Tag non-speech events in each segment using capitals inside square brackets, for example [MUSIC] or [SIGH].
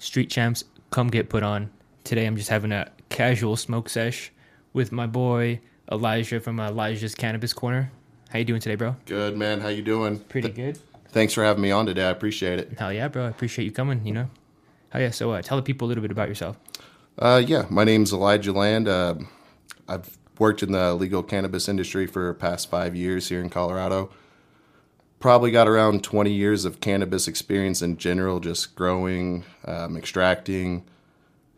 Street Champs Come Get Put On. Today I'm just having a casual smoke sesh with my boy Elijah from Elijah's Cannabis Corner. How you doing today, bro? Good man. How you doing? Pretty good. Thanks for having me on today. I appreciate it. Hell yeah, bro. I appreciate you coming, you know. Oh yeah, so uh, tell the people a little bit about yourself. Uh, yeah, my name's Elijah Land. Uh, I've worked in the legal cannabis industry for past five years here in Colorado. Probably got around 20 years of cannabis experience in general, just growing, um, extracting,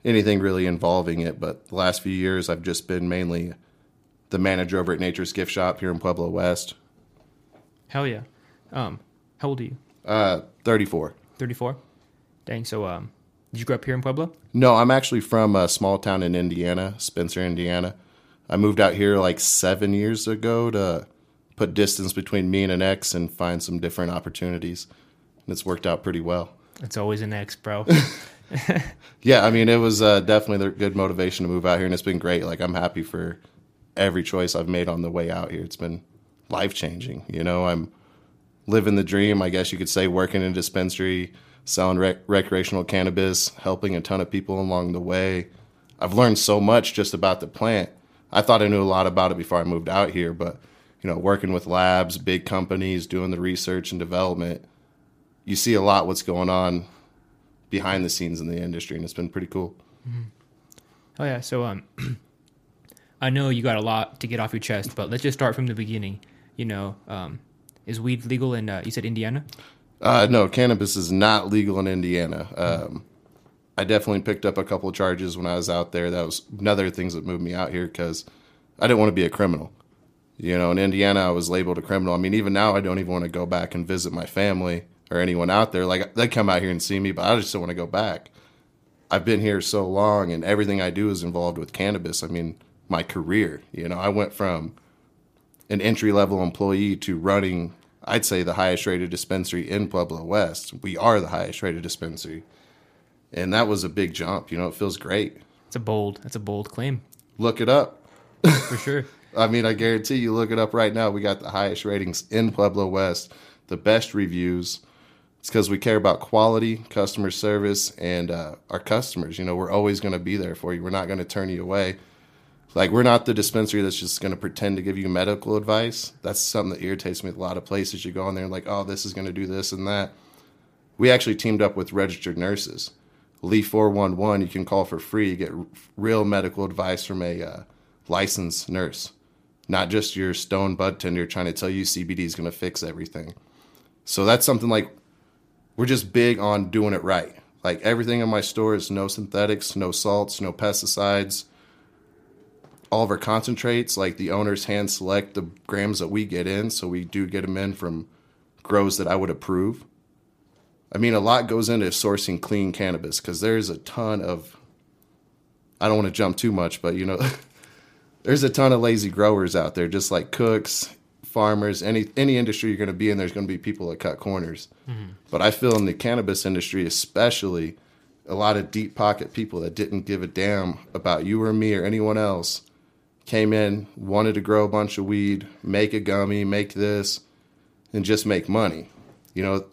anything really involving it. But the last few years, I've just been mainly the manager over at Nature's Gift Shop here in Pueblo West. Hell yeah. Um, how old are you? Uh, 34. 34. Dang. So um, did you grow up here in Pueblo? No, I'm actually from a small town in Indiana, Spencer, Indiana. I moved out here like seven years ago to put distance between me and an ex and find some different opportunities. And it's worked out pretty well. It's always an ex, bro. [LAUGHS] [LAUGHS] Yeah, I mean, it was uh, definitely the good motivation to move out here, and it's been great. Like, I'm happy for every choice I've made on the way out here. It's been life changing. You know, I'm living the dream, I guess you could say, working in a dispensary, selling rec- recreational cannabis, helping a ton of people along the way. I've learned so much just about the plant. I thought I knew a lot about it before I moved out here, but you know, working with labs, big companies, doing the research and development, you see a lot what's going on behind the scenes in the industry, and it's been pretty cool. Oh yeah. So um, [CLEARS THROAT] I know you got a lot to get off your chest, but let's just start from the beginning. You know, um, is weed legal in uh, you said Indiana? Uh, no, cannabis is not legal in Indiana. Um, I definitely picked up a couple of charges when I was out there. That was another things that moved me out here because I didn't want to be a criminal. You know, in Indiana, I was labeled a criminal. I mean, even now, I don't even want to go back and visit my family or anyone out there. Like, they come out here and see me, but I just don't want to go back. I've been here so long, and everything I do is involved with cannabis. I mean, my career. You know, I went from an entry level employee to running, I'd say, the highest rated dispensary in Pueblo West. We are the highest rated dispensary. And that was a big jump. You know, it feels great. It's a bold. That's a bold claim Look it up. for sure. [LAUGHS] I mean, I guarantee you, look it up right now. We got the highest ratings in Pueblo West, the best reviews. It's because we care about quality, customer service, and uh, our customers. You know, we're always going to be there for you. We're not going to turn you away. Like, we're not the dispensary that's just going to pretend to give you medical advice. That's something that irritates me a lot of places. You go in there and, like, oh, this is going to do this and that. We actually teamed up with registered nurses. Leaf411, you can call for free. You get real medical advice from a uh, licensed nurse, not just your stone bud tender trying to tell you CBD is going to fix everything. So that's something like we're just big on doing it right. Like everything in my store is no synthetics, no salts, no pesticides. All of our concentrates, like the owners hand select the grams that we get in, so we do get them in from grows that I would approve. I mean, a lot goes into sourcing clean cannabis because there's a ton of. I don't want to jump too much, but you know, [LAUGHS] there's a ton of lazy growers out there, just like cooks, farmers, any any industry you're going to be in. There's going to be people that cut corners. But I feel in the cannabis industry, especially, a lot of deep pocket people that didn't give a damn about you or me or anyone else came in, wanted to grow a bunch of weed, make a gummy, make this, and just make money. You know,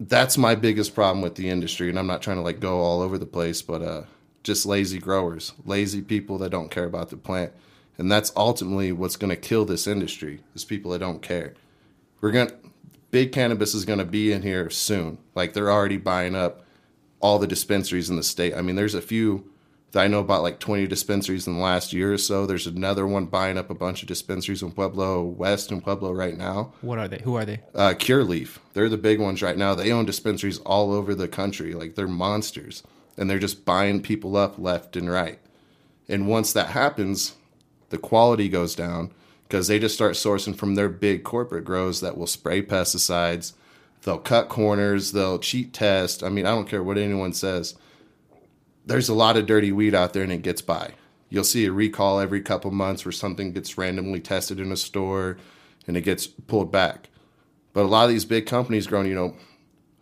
that's my biggest problem with the industry and i'm not trying to like go all over the place but uh just lazy growers lazy people that don't care about the plant and that's ultimately what's going to kill this industry is people that don't care we're going to big cannabis is going to be in here soon like they're already buying up all the dispensaries in the state i mean there's a few that i know about like 20 dispensaries in the last year or so there's another one buying up a bunch of dispensaries in pueblo west and pueblo right now What are they? Who are they? uh, Curaleaf. They're the big ones right now. They own dispensaries all over the country. Like they're monsters, and they're just buying people up left and right. And once that happens, the quality goes down because they just start sourcing from their big corporate grows that will spray pesticides. They'll cut corners. They'll cheat test. I mean, I don't care what anyone says. There's a lot of dirty weed out there, and it gets by. You'll see a recall every couple months where something gets randomly tested in a store, and it gets pulled back. But a lot of these big companies growing, you know,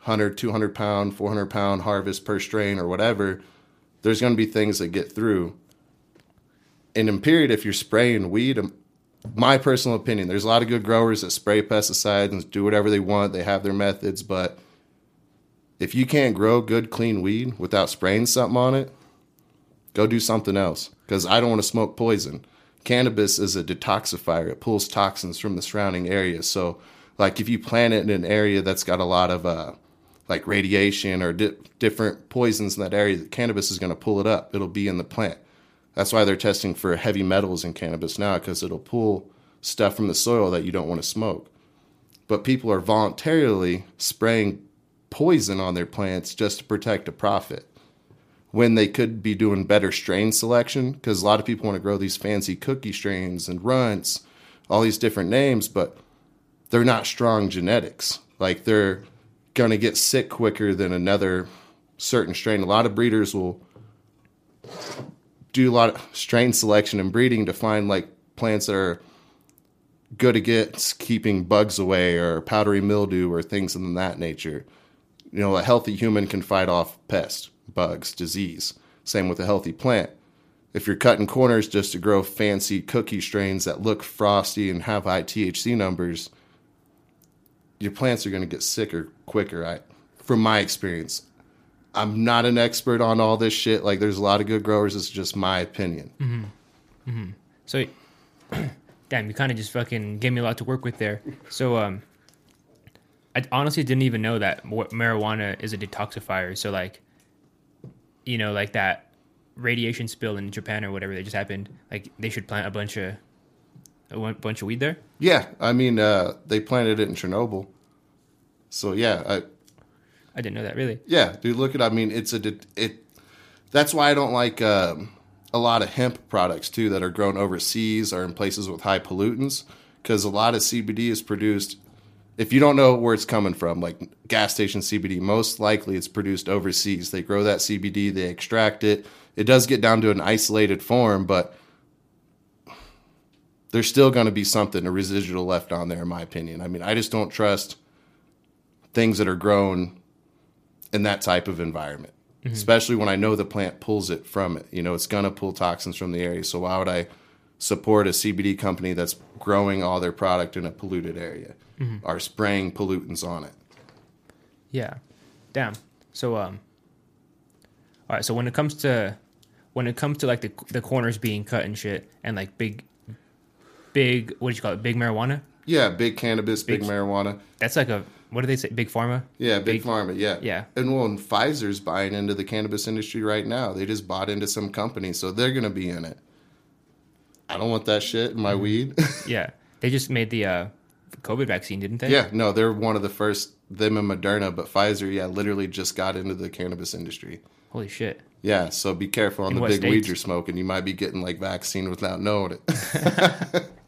100, 200 pound, 400 pound harvest per strain or whatever, there's going to be things that get through. And in period, if you're spraying weed, um, my personal opinion, there's a lot of good growers that spray pesticides and do whatever they want. They have their methods, but If you can't grow good, clean weed without spraying something on it, go do something else. Because I don't want to smoke poison. Cannabis is a detoxifier, it pulls toxins from the surrounding area. So, like, if you plant it in an area that's got a lot of, uh, like radiation or di- different poisons in that area, cannabis is going to pull it up. It'll be in the plant. That's why they're testing for heavy metals in cannabis now because it'll pull stuff from the soil that you don't want to smoke. But people are voluntarily spraying poison on their plants just to protect a profit when they could be doing better strain selection because a lot of people want to grow these fancy cookie strains and runts, all these different names, but they're not strong genetics. Like they're going to get sick quicker than another certain strain. A lot of breeders will do a lot of strain selection and breeding to find like plants that are good against keeping bugs away or powdery mildew or things of that nature. You know, a healthy human can fight off pests, bugs, disease. Same with a healthy plant. If you're cutting corners just to grow fancy cookie strains that look frosty and have high THC numbers, your plants are going to get sicker quicker. I, from my experience, I'm not an expert on all this shit. Like, there's a lot of good growers. It's just my opinion. Mm-hmm. Mm-hmm. So, [CLEARS THROAT] damn, you kind of just fucking gave me a lot to work with there. So, um, I honestly didn't even know that marijuana is a detoxifier. So, like, you know, like that radiation spill in Japan or whatever that just happened. Like, they should plant a bunch of a bunch of weed there. Yeah, I mean, uh, they planted it in Chernobyl. So yeah, I I didn't know that really. Yeah, dude, look at. I mean, it's a it. That's why I don't like um, a lot of hemp products too that are grown overseas or in places with high pollutants because a lot of CBD is produced. If you don't know where it's coming from, like gas station CBD, most likely it's produced overseas. They grow that CBD, they extract it. It does get down to an isolated form, but there's still going to be something, a residual left on there, in my opinion. I mean, I just don't trust things that are grown in that type of environment, mm-hmm. especially when I know the plant pulls it from it. You know, it's going to pull toxins from the area. So why would I support a CBD company that's growing all their product in a polluted area mm-hmm. or spraying pollutants on it? Yeah. Damn. So, um, all right. So when it comes to, when it comes to like the, the corners being cut and shit and like big, big, what do you call it? Big marijuana? Yeah. Big cannabis, big, big marijuana. That's like a what do they say? Big pharma. Yeah, big, big pharma. Yeah, yeah. And well, and Pfizer's buying into the cannabis industry right now. They just bought into some company, so they're going to be in it. I don't want that shit in my mm-hmm. weed. [LAUGHS] yeah, they just made the uh, COVID vaccine, didn't they? Yeah, no, they're one of the first. Them and Moderna, but Pfizer, yeah, literally just got into the cannabis industry. Holy shit. Yeah, so be careful on in the big states? weed you're smoking. You might be getting like vaccine without knowing it. [LAUGHS] [LAUGHS]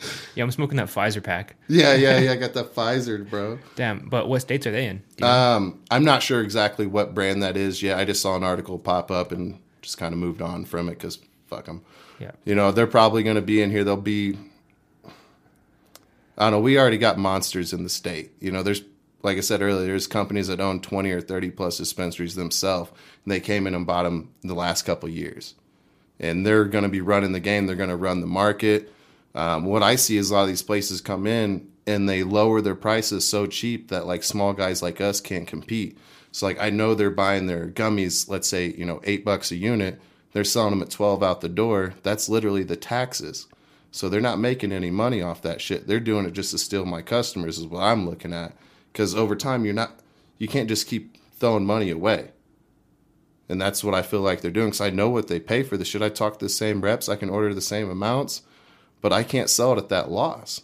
[LAUGHS] Yeah, I'm smoking that Pfizer pack. Yeah, yeah, yeah. I [LAUGHS] got that Pfizer, bro. Damn, but what states are they in? Um, I'm not sure exactly what brand that is yet. I just saw an article pop up and just kind of moved on from it because fuck them. Yeah. You know, they're probably going to be in here. They'll be. I don't know. We already got monsters in the state. You know, there's like I said earlier, there's companies that own 20 or 30 plus dispensaries themselves, and they came in and bought them the last couple years. And they're going to be running the game. They're going to run the market. Um, what I see is a lot of these places come in and they lower their prices so cheap that like small guys like us can't compete. So like I know they're buying their gummies, let's say you know eight bucks a unit, they're selling them at twelve out the door. That's literally the taxes. So they're not making any money off that shit. They're doing it just to steal my customers, is what I'm looking at. Because over time, you're not, you can't just keep throwing money away. And that's what I feel like they're doing. Because I know what they pay for the shit. I talk to the same reps. I can order the same amounts but I can't sell it at that loss.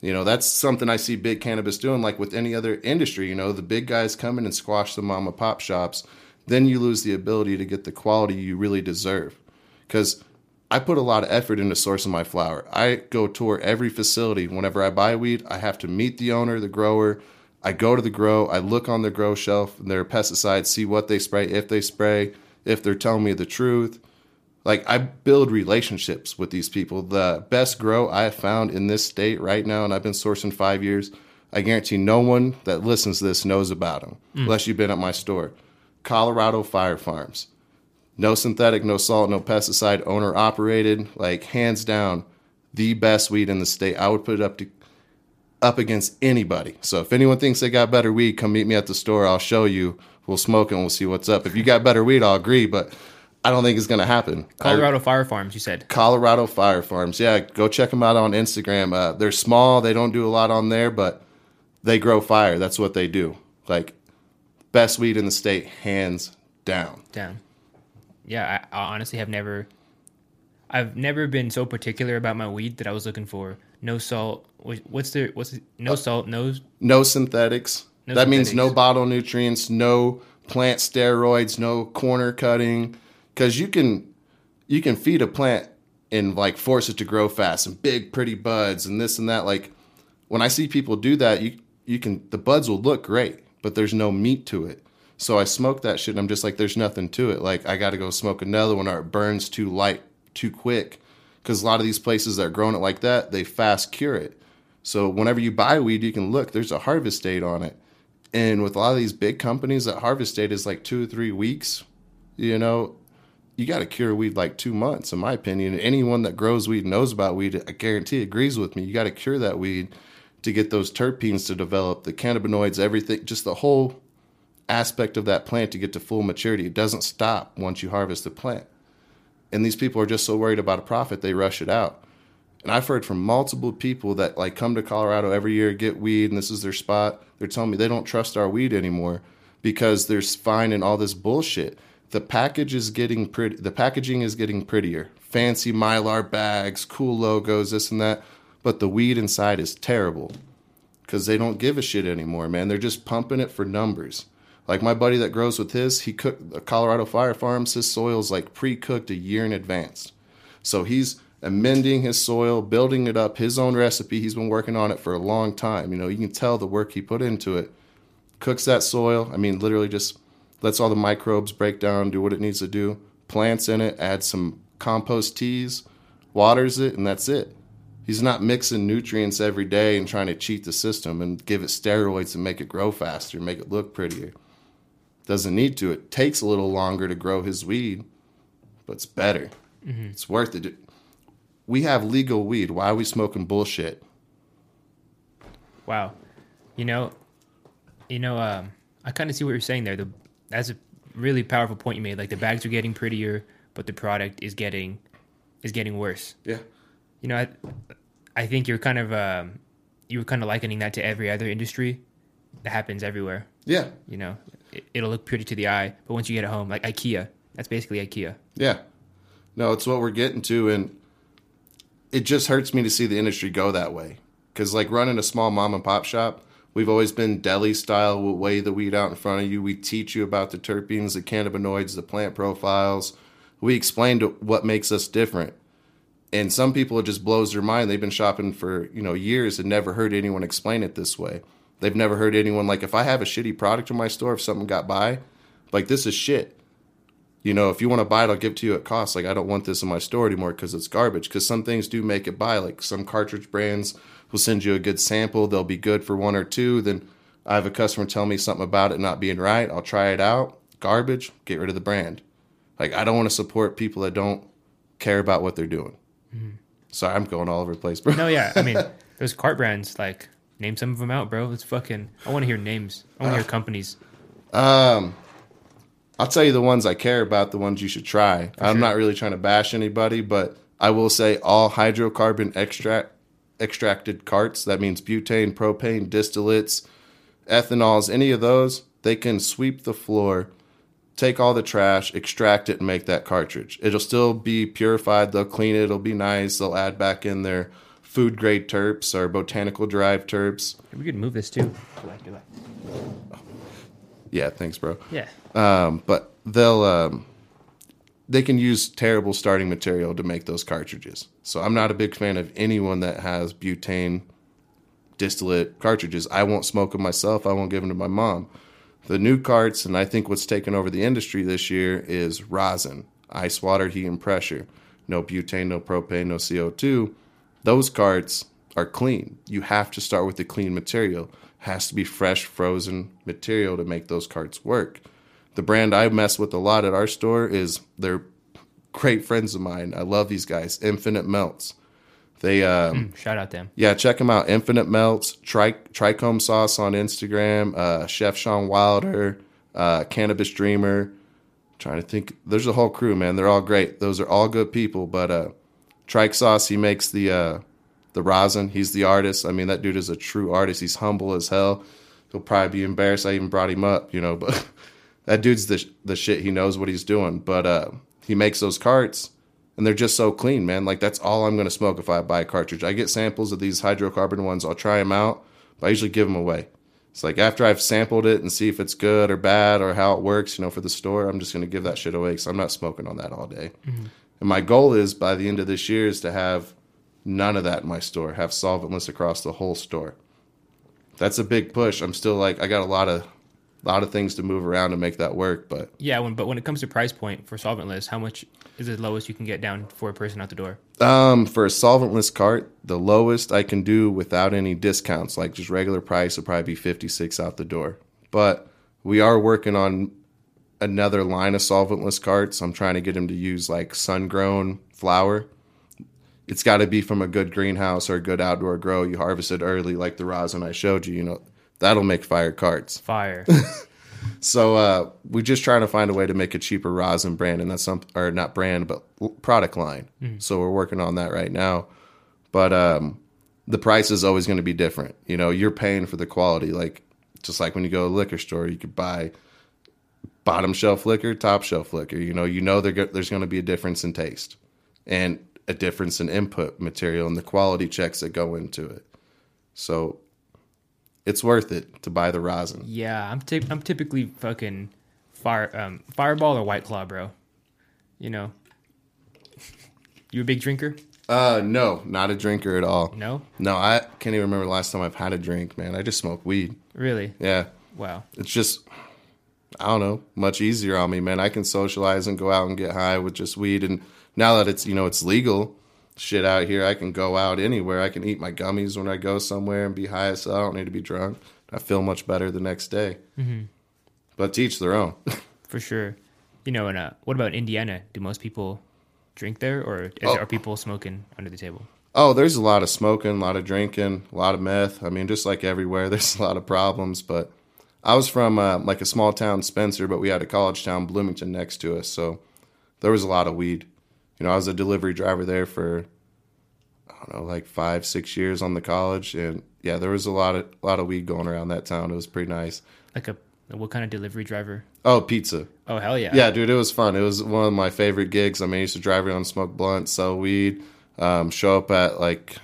You know, that's something I see big cannabis doing, like with any other industry. You know, the big guys come in and squash the mom and pop shops. Then you lose the ability to get the quality you really deserve. Because I put a lot of effort into sourcing my flower. I go tour every facility. Whenever I buy weed, I have to meet the owner, the grower. I go to the grow, I look on the grow shelf, their pesticides, see what they spray, if they spray, if they're telling me the truth like I build relationships with these people. The best grow I have found in this state right now, and I've been sourcing five years. I guarantee no one that listens to this knows about them, mm. unless you've been at my store. Colorado Fire Farms, no synthetic, no salt, no pesticide, owner operated, like hands down, the best weed in the state. I would put it up to up against anybody. So if anyone thinks they got better weed, come meet me at the store. I'll show you. We'll smoke and we'll see what's up. If you got better weed, I'll agree, but I don't think it's going to happen. I- Colorado Fire Farms, you said. Colorado Fire Farms. Yeah, go check them out on Instagram. Uh, they're small. They don't do a lot on there, but they grow fire. That's what they do. Like best weed in the state, hands down. Damn. Yeah, I, I honestly have never. I've never been so particular about my weed that I was looking for no salt. What's the what's the, no salt? No. No synthetics. No that means no bottle nutrients, no plant steroids, no corner cutting. Because you can you can feed a plant and like force it to grow fast and big pretty buds and this and that. Like when I see people do that, you you can the buds will look great, but there's no meat to it. So I smoke that shit and I'm just like, there's nothing to it. Like I got to go smoke another one or it burns too light, too quick. Because a lot of these places that are growing it like that, they fast cure it. So whenever you buy weed, you can look. There's a harvest date on it, and with a lot of these big companies, that harvest date is like two or three weeks. You know, you got to cure weed like two months, in my opinion. Anyone that grows weed knows about weed. I guarantee agrees with me. You got to cure that weed to get those terpenes to develop, the cannabinoids, everything, just the whole aspect of that plant to get to full maturity. It doesn't stop once you harvest the plant. And these people are just so worried about a profit, they rush it out. And I've heard from multiple people that like come to Colorado every year, get weed, and this is their spot. They're telling me they don't trust our weed anymore because they're finding all this bullshit. The package is getting pretty. The packaging is getting prettier. Fancy mylar bags, cool logos, this and that. But the weed inside is terrible because they don't give a shit anymore, man. They're just pumping it for numbers. Like my buddy that grows with his, he cooked Colorado Fire Farms. His soil's like pre-cooked a year in advance, so he's amending his soil, building it up, his own recipe. He's been working on it for a long time. You know, you can tell the work he put into it. Cooks that soil. I mean, literally just lets all the microbes break down, do what it needs to do. Plants in it, adds some compost teas, waters it, and that's it. He's not mixing nutrients every day and trying to cheat the system and give it steroids and make it grow faster, make it look prettier. Doesn't need to. It takes a little longer to grow his weed, but it's better. It's worth it. We have legal weed. Why are we smoking bullshit? Wow. You know, you know, um, I kind of see what you're saying there. The that's a really powerful point you made. Like the bags are getting prettier, but the product is getting is getting worse. Yeah. You know, I, I think you're kind of um, you were kind of likening that to every other industry that happens everywhere. Yeah. You know, it, it'll look pretty to the eye, but once you get it home, like IKEA, that's basically IKEA. Yeah. No, it's what we're getting to. And it just hurts me to see the industry go that way. Because, like, running a small mom and pop shop, we've always been deli style. We'll weigh the weed out in front of you. We teach you about the terpenes, the cannabinoids, the plant profiles. We explain what makes us different. And some people, it just blows their mind. They've been shopping for, you know, years and never heard anyone explain it this way. They've never heard anyone, like, if I have a shitty product in my store, if something got by, like, this is shit you know, if you want to buy it, I'll give it to you at cost. Like, I don't want this in my store anymore because it's garbage. Because some things do make it buy. Like, some cartridge brands will send you a good sample. They'll be good for one or two. Then I have a customer tell me something about it not being right. I'll try it out. Garbage, get rid of the brand. Like, I don't want to support people that don't care about what they're doing. Sorry, I'm going all over the place, bro. No, yeah, I mean, [LAUGHS] those cart brands, like name some of them out, bro. It's fucking. I want to hear names. I want to hear companies. Um, I'll tell you the ones I care about, the ones you should try. I'm sure. not really trying to bash anybody, but I will say all hydrocarbon extract extracted carts, that means butane, propane, distillates, ethanols, any of those, they can sweep the floor, take all the trash, extract it and make that cartridge. It'll still be purified, they'll clean it, it'll be nice, they'll add back in their food grade terps or botanical derived terps. We could move this too. Yeah, thanks, bro. Yeah. um, but they'll um, they can use terrible starting material to make those cartridges. So I'm not a big fan of anyone that has butane distillate cartridges. I won't smoke them myself. I won't give them to my mom. The new carts, and I think what's taken over the industry this year is rosin, ice water, heat and pressure. No butane, no propane, no CO2. Those carts are clean. You have to start with the clean material. Has to be fresh, frozen material to make those carts work. The brand I mess with a lot at our store is they're great friends of mine. I love these guys. Infinite Melts. They um, Shout out them. yeah, check them out. Infinite Melts, Tri- Trichome Sauce on Instagram, uh, Chef Sean Wilder, uh, Cannabis Dreamer. Trying to think, there's a whole crew, man. They're all great. Those are all good people. But uh, Trike Sauce, he makes the uh, the rosin. He's the artist. I mean, that dude is a true artist. He's humble as hell. He'll probably be embarrassed I even brought him up, you know. [LAUGHS] But that dude's the the shit. He knows what he's doing. But uh, he makes those carts and they're just so clean, man. Like that's all I'm gonna smoke if I buy a cartridge. I get samples of these hydrocarbon ones. I'll try them out, but I usually give them away. It's like after I've sampled it and see if it's good or bad or how it works, you know, for the store, I'm just gonna give that shit away because I'm not smoking on that all day. And my goal is by the end of this year is to have none of that in my store. Have solventless across the whole store. That's a big push. I'm still like I got a lot of lot of things to move around to make that work, but Yeah, when, but when it comes to price point for solventless, how much is the lowest you can get down for a person out the door? Um, for a solventless cart, the lowest I can do without any discounts, like just regular price, would probably be fifty six out the door. But we are working on another line of solventless carts. I'm trying to get them to use like sun grown flower. It's got to be from a good greenhouse or a good outdoor grow. You harvest it early, like the rosin I showed you. You know, that'll make fire carts. Fire. [LAUGHS] So uh, we're just trying to find a way to make a cheaper rosin brand, and that's some or not brand, but product line. So we're working on that right now. But um, the price is always going to be different. You know, you're paying for the quality. Like just like when you go to a liquor store, you could buy bottom shelf liquor, top shelf liquor. You know, you know go- there's going to be a difference in taste and a difference in input material and the quality checks that go into it. So it's worth it to buy the rosin. yeah, I'm I'm typically fucking fire um fireball or white claw, bro. You know. You a big drinker? Uh, no, not a drinker at all. No? No, I can't even remember the last time I've had a drink, man. I just smoke weed. Really? Yeah. Wow. It's just, I don't know, much easier on me, man. I can socialize and go out and get high with just weed. And now that it's, you know, it's legal shit out here, I can go out anywhere. I can eat my gummies when I go somewhere and be high as hell. I don't need to be drunk. I feel much better the next day. Mm-hmm. But teach their own. [LAUGHS] For sure. You know, and uh, what about Indiana? Do most people drink there, or is, Oh. are people smoking under the table? Oh, there's a lot of smoking, a lot of drinking, a lot of meth. I mean, just like everywhere, [LAUGHS] there's a lot of problems. But I was from uh, like a small town, Spencer, but we had a college town, Bloomington, next to us. So there was a lot of weed. You know, I was a delivery driver there for I don't know, like five, six years on the college, and yeah, there was a lot of a lot of weed going around that town. It was pretty nice. Like a what kind of delivery driver? Oh, pizza. Oh hell yeah! Yeah, dude, it was fun. It was one of my favorite gigs. I mean, I used to drive around, smoke blunts, sell weed, um, show up at like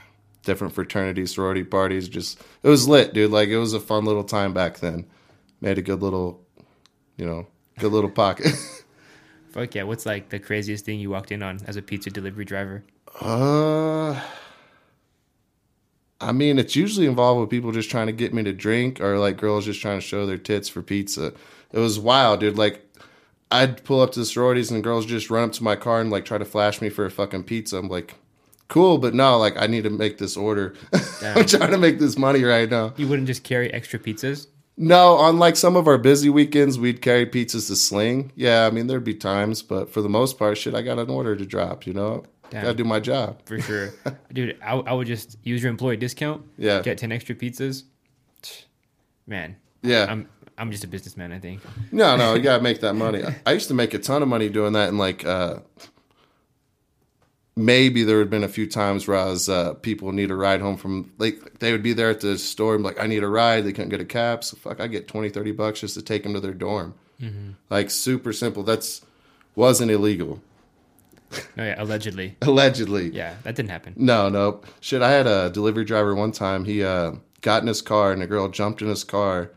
different fraternity, sorority parties. Just it was lit, dude. Like it was a fun little time back then. Made a good little, you know, good little pocket. [LAUGHS] Fuck yeah! What's like the craziest thing you walked in on as a pizza delivery driver? uh, I mean, it's usually involved with people just trying to get me to drink, or like girls just trying to show their tits for pizza. It was wild, dude. Like I'd pull up to the sororities and girls just run up to my car and like try to flash me for a fucking pizza. I'm like, cool, but no, like I need to make this order. [LAUGHS] I'm trying to make this money right now. You wouldn't just carry extra pizzas? No, on like some of our busy weekends, we'd carry pizzas to sling. Yeah, I mean there'd be times, but for the most part, shit, I got an order to drop. You know, Damn. gotta do my job. For [LAUGHS] sure, dude. I, I would just use your employee discount. Yeah. Get ten extra pizzas. [SNIFFS] Man, Yeah, I'm I'm just a businessman. I think. no, no, you gotta [LAUGHS] make that money. I used to make a ton of money doing that, and like uh, maybe there had been a few times where I was uh, people need a ride home from like they would be there at the store and be like I need a ride. They couldn't get a cab, so fuck, I get 20, 30 bucks just to take them to their dorm. Like super simple. That's wasn't illegal. oh yeah, allegedly. [LAUGHS] Allegedly. Yeah, that didn't happen. No, no. Shit, I had a delivery driver one time. He uh, got in his car and a girl jumped in his car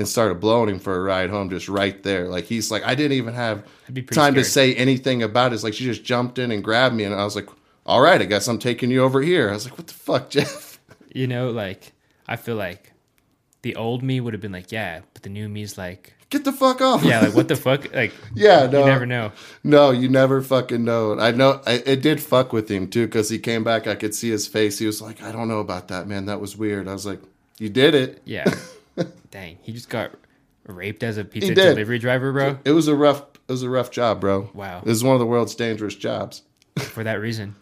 and started blowing him for a ride home just right there. Like he's like, I didn't even have time to say anything about it. It's like she just jumped in and grabbed me and I was like, All right, I guess I'm taking you over here. I was like, What the fuck, [LAUGHS] Jeff? You know, like I feel like the old me would have been like, yeah, but the new me's like, Get the fuck off. yeah, like what the [LAUGHS] fuck? Like, Yeah, no. you never know. No, you never fucking know. I know I, it did fuck with him too because he came back. I could see his face. He was like, I don't know about that, man. That was weird. I was like, You did it. Yeah. [LAUGHS] Dang, he just got raped as a pizza delivery driver, bro. It was a rough. It was a rough job, bro. Wow. It was one of the world's dangerous jobs. [LAUGHS] For that reason.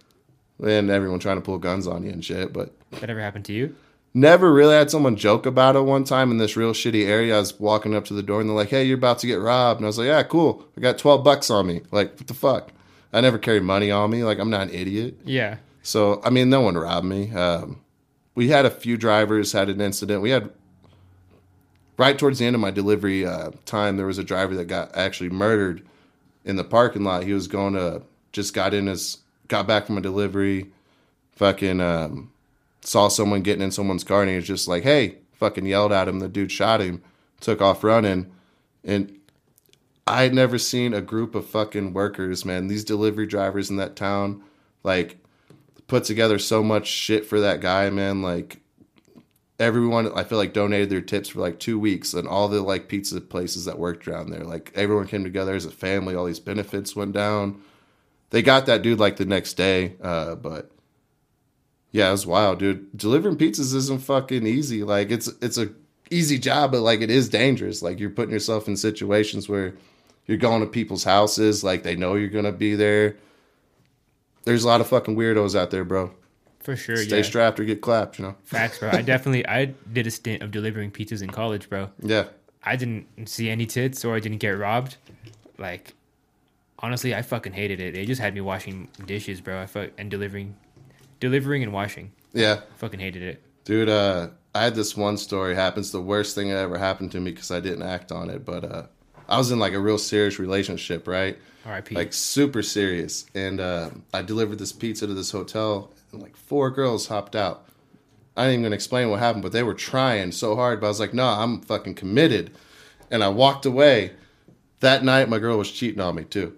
and everyone trying to pull guns on you and shit. But That ever happened to you? never really had someone joke about it one time in this real shitty area. I was walking up to the door and they're like, "Hey, you're about to get robbed," and I was like, "Yeah, cool. I got twelve bucks on me. Like, what the fuck? I never carry money on me. Like, I'm not an idiot." Yeah. So I mean, no one robbed me. Um, we had a few drivers had an incident. We had right towards the end of my delivery uh, time, there was a driver that got actually murdered in the parking lot. He was going to just got in his got back from a delivery, fucking um, saw someone getting in someone's car, and he was just like, "Hey!" Fucking yelled at him. The dude shot him, took off running, and I had never seen a group of fucking workers, man. These delivery drivers in that town, like put together so much shit for that guy, man. Like everyone, I feel like donated their tips for like two weeks, and all the like pizza places that worked around there, like everyone came together as a family. All these benefits went down. They got that dude like the next day, uh, but yeah, it was wild, dude. Delivering pizzas isn't fucking easy. Like it's it's a easy job, but like it is dangerous. Like you're putting yourself in situations where you're going to people's houses, like they know you're gonna be there. There's a lot of fucking weirdos out there, bro. For sure. Stay yeah. strapped or get clapped, you know? Facts, bro. I definitely I did a stint of delivering pizzas in college, bro. Yeah. I didn't see any tits or I didn't get robbed. Like, honestly, I fucking hated it. They just had me washing dishes, bro. I fuck and delivering, delivering and washing. Yeah. Fucking hated it. Dude, uh, I had this one story happens the worst thing that ever happened to me because I didn't act on it, but uh, I was in like a real serious relationship, right? R.I.P. Like super serious. And uh, I delivered this pizza to this hotel, and like four girls hopped out. I ain't even gonna explain what happened, but they were trying so hard. But I was like, no, I'm fucking committed. And I walked away. That night, my girl was cheating on me too.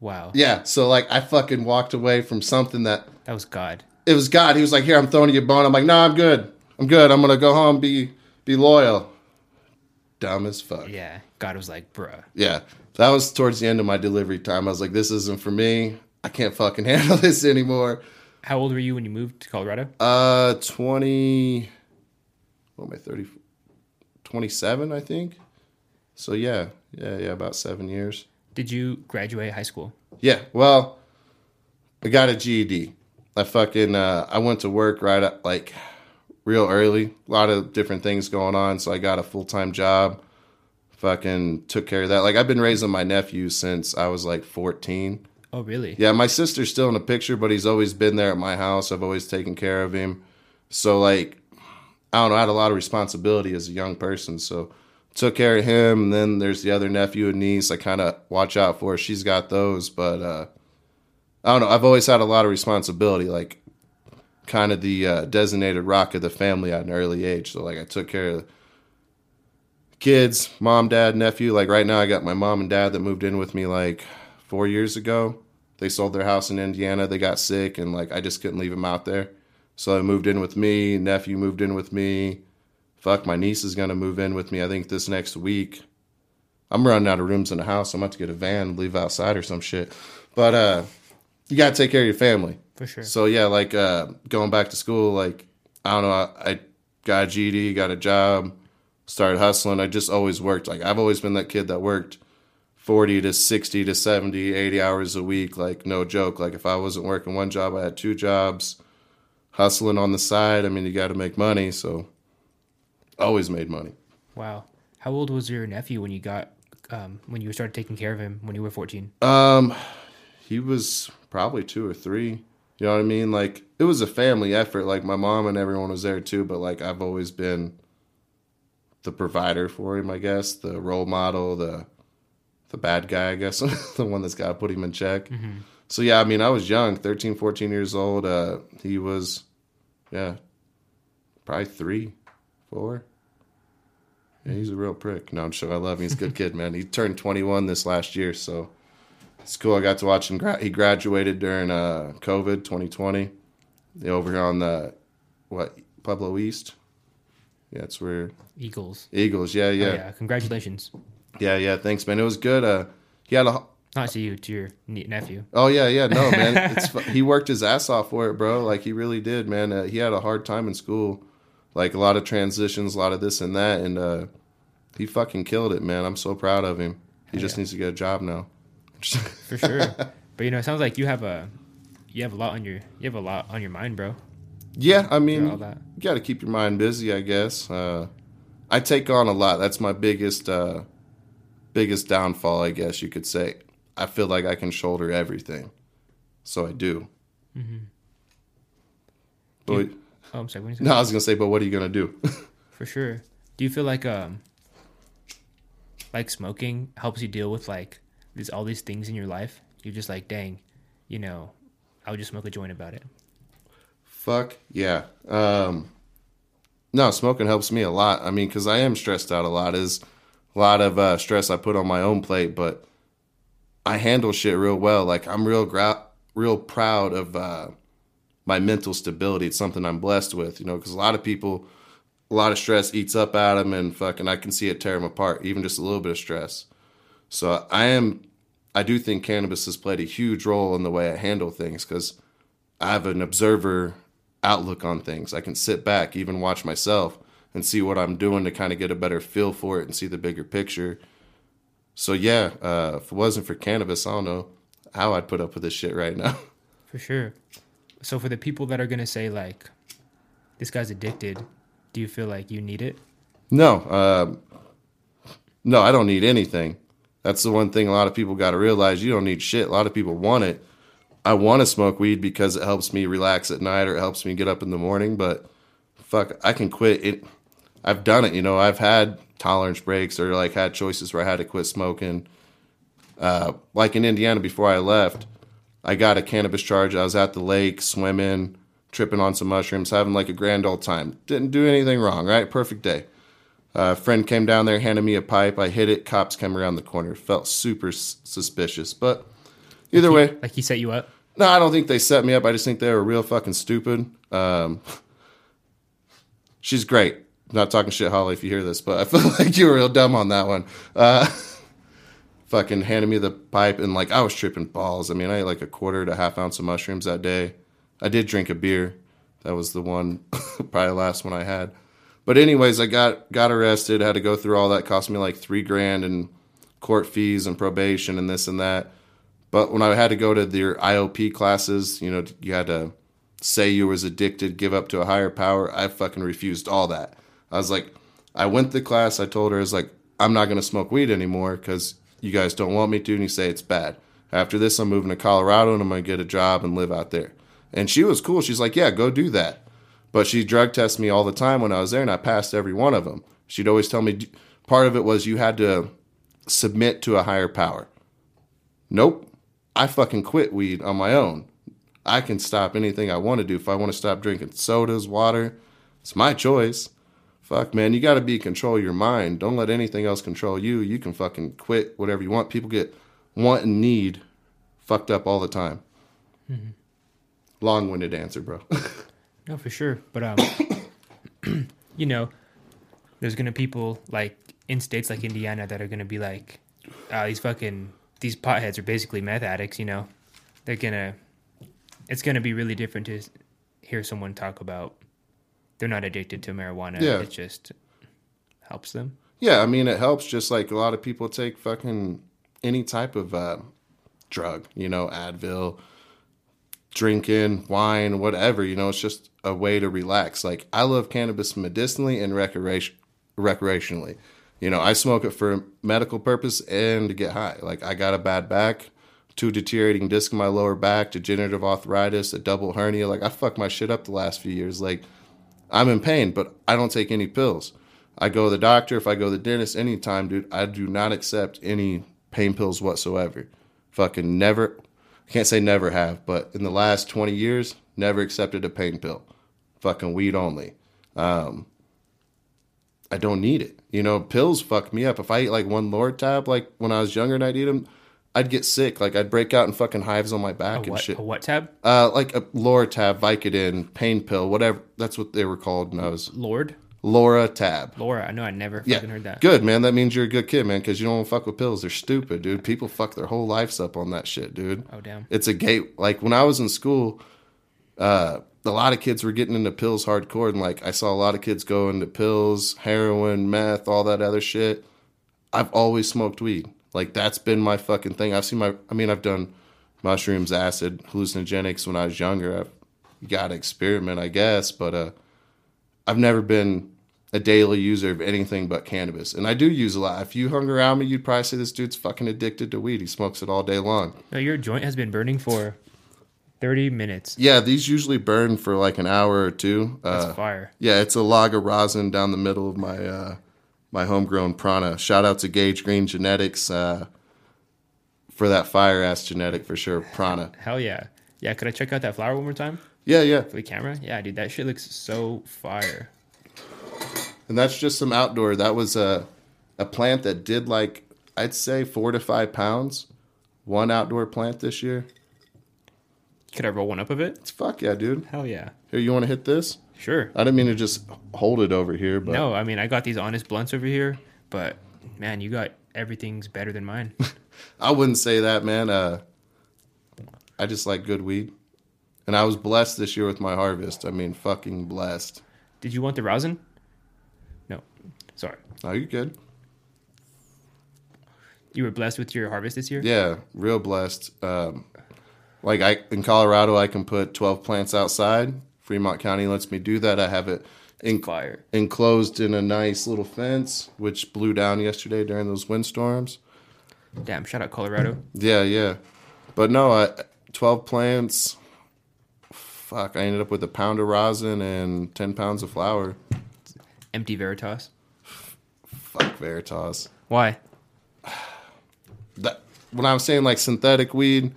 wow. Yeah, so like I fucking walked away from something that That was God. it was God. He was like, "Here, I'm throwing you a bone." I'm like, "No, I'm good. I'm good. I'm gonna go home, be be loyal." Dumb as fuck. Yeah. Yeah. God was like, bruh. Yeah. That was towards the end of my delivery time. I was like, "This isn't for me. I can't fucking [LAUGHS] handle this anymore." How old were you when you moved to Colorado? Uh, twenty. What am I? 30, 27, I think. So yeah, yeah, yeah, about seven years. Did you graduate high school? Yeah, well, I got a GED. I fucking uh, I went to work right at like real early. A lot of different things going on, so I got a full time job. Fucking took care of that. Like I've been raising my nephew since I was like fourteen. Oh, really? Yeah, my sister's still in the picture, but he's always been there at my house. I've always taken care of him. So like I don't know, I had a lot of responsibility as a young person. So took care of him. And then there's the other nephew and niece I kind of watch out for. She's got those, but uh, I don't know. I've always had a lot of responsibility, like kind of the uh, designated rock of the family at an early age. So like I took care of kids, mom, dad, nephew. Like right now, I got my mom and dad that moved in with me like four years ago. They sold their house in Indiana. They got sick, and like I just couldn't leave them out there. So I moved in with me. Nephew moved in with me. Fuck, my niece is gonna move in with me. I think this next week. I'm running out of rooms in the house. I'm about to get a van, and leave outside or some shit. But uh, you gotta take care of your family. For sure. So yeah, like uh, going back to school, like I don't know, I, I got a GED, got a job, started hustling. I just always worked. Like I've always been that kid that worked 40 to 60 to 70, 80 hours a week. Like no joke. Like if I wasn't working one job, I had two jobs, hustling on the side. I mean, you got to make money. So always made money. Wow. How old was your nephew when you got um, when you started taking care of him when you were 14? Um, he was probably two or three. You know what I mean? Like it was a family effort. Like my mom and everyone was there too, but like I've always been the provider for him, I guess, the role model, the the bad guy, I guess, [LAUGHS] the one that's got to put him in check. So yeah, I mean, I was young, 13, 14 years old. Uh, he was, yeah, probably three, four. Yeah, he's a real prick. No, I'm sure I love him. He's a good [LAUGHS] kid, man. He turned 21 this last year, so it's cool. I got to watch him. Gra- he graduated during uh, COVID 2020. Over here on the what Pueblo East. Yeah, it's where Eagles. Eagles. Yeah, Oh, yeah, yeah. Congratulations. Yeah, yeah. Thanks, man. It was good. Uh, he had a Not to you, to your ne- nephew. Oh yeah, yeah, no, [LAUGHS] man. It's he worked his ass off for it, bro. Like he really did, man. Uh, he had a hard time in school, like a lot of transitions, a lot of this and that, and uh, he fucking killed it, man. I'm so proud of him. He just needs to get a job now. [LAUGHS] For sure. but you know, it sounds like you have a you have a lot on your you have a lot on your mind, bro. Yeah, I mean, you got to keep your mind busy, I guess. Uh, I take on a lot. That's my biggest, uh, biggest downfall, I guess you could say. I feel like I can shoulder everything, so I do. But Do Oh, I'm sorry. What did you say? no, I was gonna say, but what are you gonna do? [LAUGHS] For sure. Do you feel like um like smoking helps you deal with like these all these things in your life? You're just like, dang, you know, I would just smoke a joint about it. Fuck yeah. Um, no, smoking helps me a lot. I mean, because I am stressed out a lot. Is a lot of uh, stress I put on my own plate, but I handle shit real well. Like I'm real gra- real proud of uh, my mental stability. It's something I'm blessed with, you know, because a lot of people, a lot of stress eats up at them, and fucking I can see it tear them apart. Even just a little bit of stress. So I am, I do think cannabis has played a huge role in the way I handle things because I have an observer outlook on things. I can sit back, even watch myself, and see what I'm doing to kind of get a better feel for it and see the bigger picture. So yeah, uh, if it wasn't for cannabis, I don't know how I'd put up with this shit right now. [LAUGHS] For sure. So for the people that are gonna say like, this guy's addicted, do you feel like you need it? No, um, no, I don't need anything. That's the one thing a lot of people got to realize. You don't need shit. A lot of people want it. I want to smoke weed because it helps me relax at night or it helps me get up in the morning. But fuck, I can quit it. I've done it. You know, I've had tolerance breaks or like had choices where I had to quit smoking. Uh, like in Indiana before I left, I got a cannabis charge. I was at the lake swimming, tripping on some mushrooms, having like a grand old time. Didn't do anything wrong, right? Perfect day. A friend came down there, handed me a pipe. I hit it. Cops came around the corner. Felt super s- suspicious. But either He- way, like he set you up. no, I don't think they set me up. I just think they were real fucking stupid. Um, [LAUGHS] she's great. Not talking shit, Holly, if you hear this, but I [LAUGHS] feel like you were real dumb on that one. Uh, [LAUGHS] fucking handed me the pipe, and like I was tripping balls. I mean, I ate like a quarter to half ounce of mushrooms that day. I did drink a beer. That was the one, [LAUGHS] probably the last one I had. But anyways, I got got arrested. Had to go through all that. Cost me like three grand in court fees and probation and this and that. But when I had to go to their IOP classes, you know, you had to say you was addicted, give up to a higher power. I fucking refused all that. I was like, I went to class. I told her, I was like, I'm not going to smoke weed anymore because you guys don't want me to, and you say it's bad. After this, I'm moving to Colorado and I'm going to get a job and live out there. And she was cool. She's like, yeah, go do that. But she drug tested me all the time when I was there, and I passed every one of them. She'd always tell me part of it was you had to submit to a higher power. Nope. I fucking quit weed on my own. I can stop anything I want to do. If I want to stop drinking sodas, water, it's my choice. Fuck, man, you got to be in control of your mind. Don't let anything else control you. You can fucking quit whatever you want. People get want and need fucked up all the time. Long winded answer, bro. [LAUGHS] No, for sure. But um, [COUGHS] you know, there's gonna people like in states like Indiana that are gonna be like, uh, these fucking these potheads are basically meth addicts. You know, they're gonna. It's gonna be really different to hear someone talk about. They're not addicted to marijuana. Yeah. It just helps them. Yeah, I mean, it helps just like a lot of people take fucking any type of uh, drug, you know, Advil, drinking, wine, whatever, you know, it's just a way to relax. Like, I love cannabis medicinally and recreation, recreationally. You know, I smoke it for medical purpose and to get high. Like, I got a bad back, two deteriorating disc in my lower back, degenerative arthritis, a double hernia. Like, I fucked my shit up the last few years. Like, I'm in pain, but I don't take any pills. I go to the doctor, if I go to the dentist anytime, dude, I do not accept any pain pills whatsoever. Fucking never, I can't say never have, but in the last 20 years, never accepted a pain pill. Fucking weed only. Um, I don't need it. You know, pills fuck me up. If I eat like one Lortab, like when I was younger and I'd eat them, I'd get sick. Like I'd break out in fucking hives on my back and shit. A what tab? Uh, like a Lortab, Vicodin, pain pill, whatever. That's what they were called when I was Lord, Laura Tab. Laura. I know. I never Yeah, fucking heard that. good man. That means you're a good kid, man, because you don't fuck with pills. They're stupid, dude. People fuck their whole lives up on that shit, dude. Oh damn. It's a gate. Like when I was in school, uh, a lot of kids were getting into pills hardcore, and like I saw a lot of kids go into pills, heroin, meth, all that other shit. I've always smoked weed. Like that's been my fucking thing. I've seen my. I mean, I've done mushrooms, acid, hallucinogenics when I was younger. I you got to experiment, I guess, but uh, I've never been a daily user of anything but cannabis, and I do use a lot. If you hung around me, you'd probably say this dude's fucking addicted to weed. He smokes it all day long. No, your joint has been burning for thirty minutes. Yeah, these usually burn for like an hour or two. That's Uh, fire. yeah, it's a log of rosin down the middle of my uh, my homegrown prana. Shout out to Gage Green Genetics uh, for that fire ass genetic for sure. Prana. Hell yeah. Yeah, could I check out that flower one more time Yeah, yeah. for the camera? Yeah, dude, that shit looks so fire. And that's just some outdoor. That was a a plant that did like I'd say four to five pounds. One outdoor plant this year. Could I roll one up of it? It's fuck yeah, dude. Hell yeah. Here, you want to hit this? Sure. I didn't mean to just hold it over here, but No, I mean I got these honest blunts over here, but man, you got everything's better than mine. [LAUGHS] I wouldn't say that, man. Uh, I just like good weed, and I was blessed this year with my harvest. I mean, fucking blessed. Did you want the rosin? No. Sorry. Are you good? You were blessed with your harvest this year? Yeah, real blessed. Um, like I in Colorado, I can put twelve plants outside. Fremont County lets me do that. I have it in, enclosed in a nice little fence, which blew down yesterday during those windstorms. Damn, shout out Colorado. Yeah, yeah. But no, I, 12 plants. Fuck, I ended up with a pound of rosin and 10 pounds of flower. Empty Veritas. Fuck Veritas. Why? That when I was saying like synthetic weed,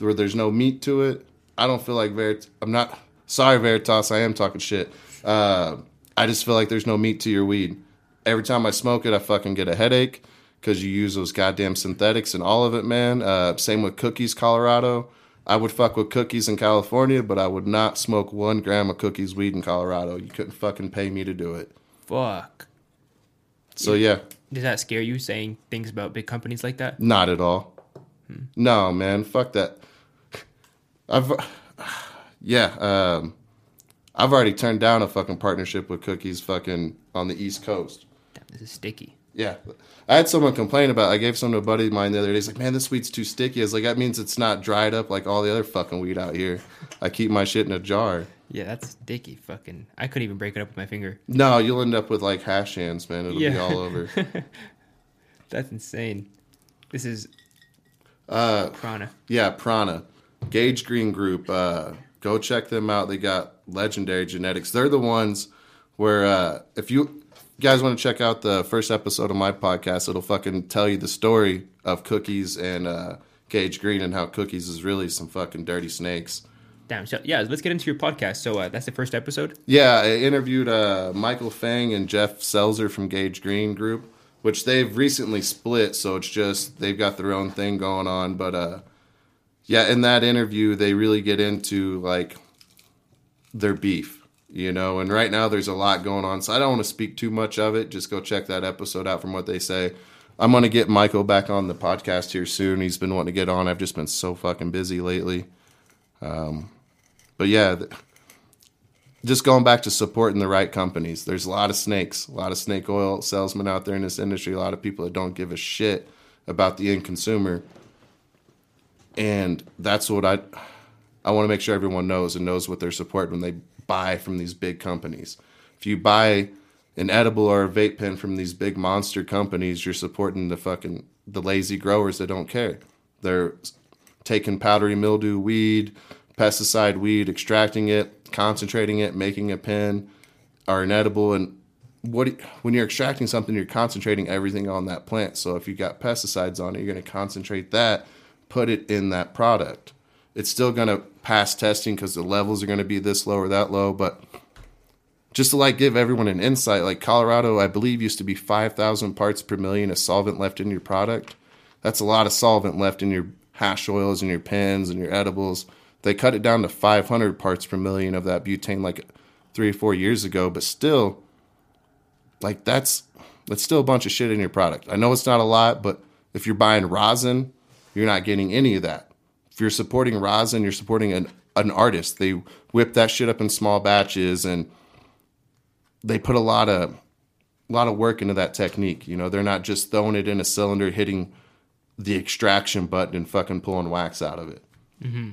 where there's no meat to it, I don't feel like Veritas. I'm not sorry, Veritas. I am talking shit. Uh, I just feel like there's no meat to your weed. Every time I smoke it, I fucking get a headache because you use those goddamn synthetics and all of it, man. Uh, same with cookies, Colorado. I would fuck with cookies in California, but I would not smoke one gram of cookies weed in Colorado. You couldn't fucking pay me to do it. Fuck. So yeah, Does that scare you saying things about big companies like that? Not at all. No, man, fuck that. I've yeah, um I've already turned down a fucking partnership with Cookies fucking on the East Coast. Damn, this is sticky. Yeah. I had someone complain about I gave some to a buddy of mine the other day. He's like, Man, this weed's too sticky. I was like, that means it's not dried up like all the other fucking weed out here. I keep my shit in a jar. Yeah, that's sticky. Fucking. I couldn't even break it up with my finger. No, you'll end up with like hash hands, man. It'll be all over. [LAUGHS] That's insane. This is Uh Prana. Yeah, Prana. Gage Green Group. Uh, go check them out. They got legendary genetics. They're the ones where uh, if you guys want to check out the first episode of my podcast, it'll fucking tell you the story of Cookies and uh, Gage Green and how Cookies is really some fucking dirty snakes. Damn. So yeah, let's get into your podcast. So uh, that's the first episode. Yeah, I interviewed uh, Michael Fang and Jeff Selzer from Gage Green Group, which they've recently split, so it's just they've got their own thing going on. But uh, yeah, in that interview, they really get into like their beef, you know. And right now, there's a lot going on, so I don't want to speak too much of it. Just go check that episode out from what they say. I'm gonna get Michael back on the podcast here soon. He's been wanting to get on. I've just been so fucking busy lately. Um, but yeah. th- just going back to supporting the right companies. There's a lot of snakes, a lot of snake oil salesmen out there in this industry, a lot of people that don't give a shit about the end consumer. And that's what I I want to make sure everyone knows and knows what they're supporting when they buy from these big companies. If you buy an edible or a vape pen from these big monster companies, you're supporting the fucking the lazy growers that don't care. They're taking powdery mildew weed, pesticide weed, extracting it, concentrating it, making a pen or an edible. And what when you're extracting something, you're concentrating everything on that plant. So if you got pesticides on it, you're going to concentrate that, put it in that product. It's still going to pass testing because the levels are going to be this low or that low, but just to like give everyone an insight, like Colorado, I believe used to be 5,000 parts per million of solvent left in your product. That's a lot of solvent left in your hash oils and your pens and your edibles. They cut it down to 500 parts per million of that butane like three or four years ago, but still, like that's that's still a bunch of shit in your product. I know it's not a lot, but if you're buying rosin, you're not getting any of that. If you're supporting rosin, you're supporting an an artist. They whip that shit up in small batches and they put a lot of a lot of work into that technique. You know, they're not just throwing it in a cylinder, hitting the extraction button, and fucking pulling wax out of it. Mm-hmm.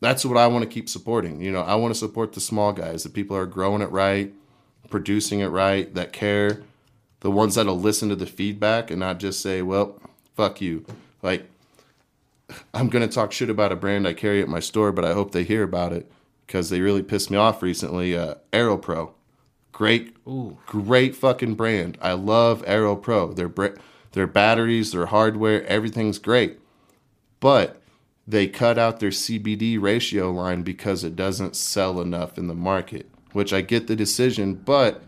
That's what I want to keep supporting. You know, I want to support the small guys, the people are growing it right, producing it right, that care, the ones that'll listen to the feedback and not just say, well, fuck you. Like, I'm going to talk shit about a brand I carry at my store, but I hope they hear about it because they really pissed me off recently. Uh, AiroPro. Great, Ooh. great fucking brand. I love AiroPro. Their, their batteries, their hardware, everything's great. But they cut out their CBD ratio line because it doesn't sell enough in the market, which I get the decision, but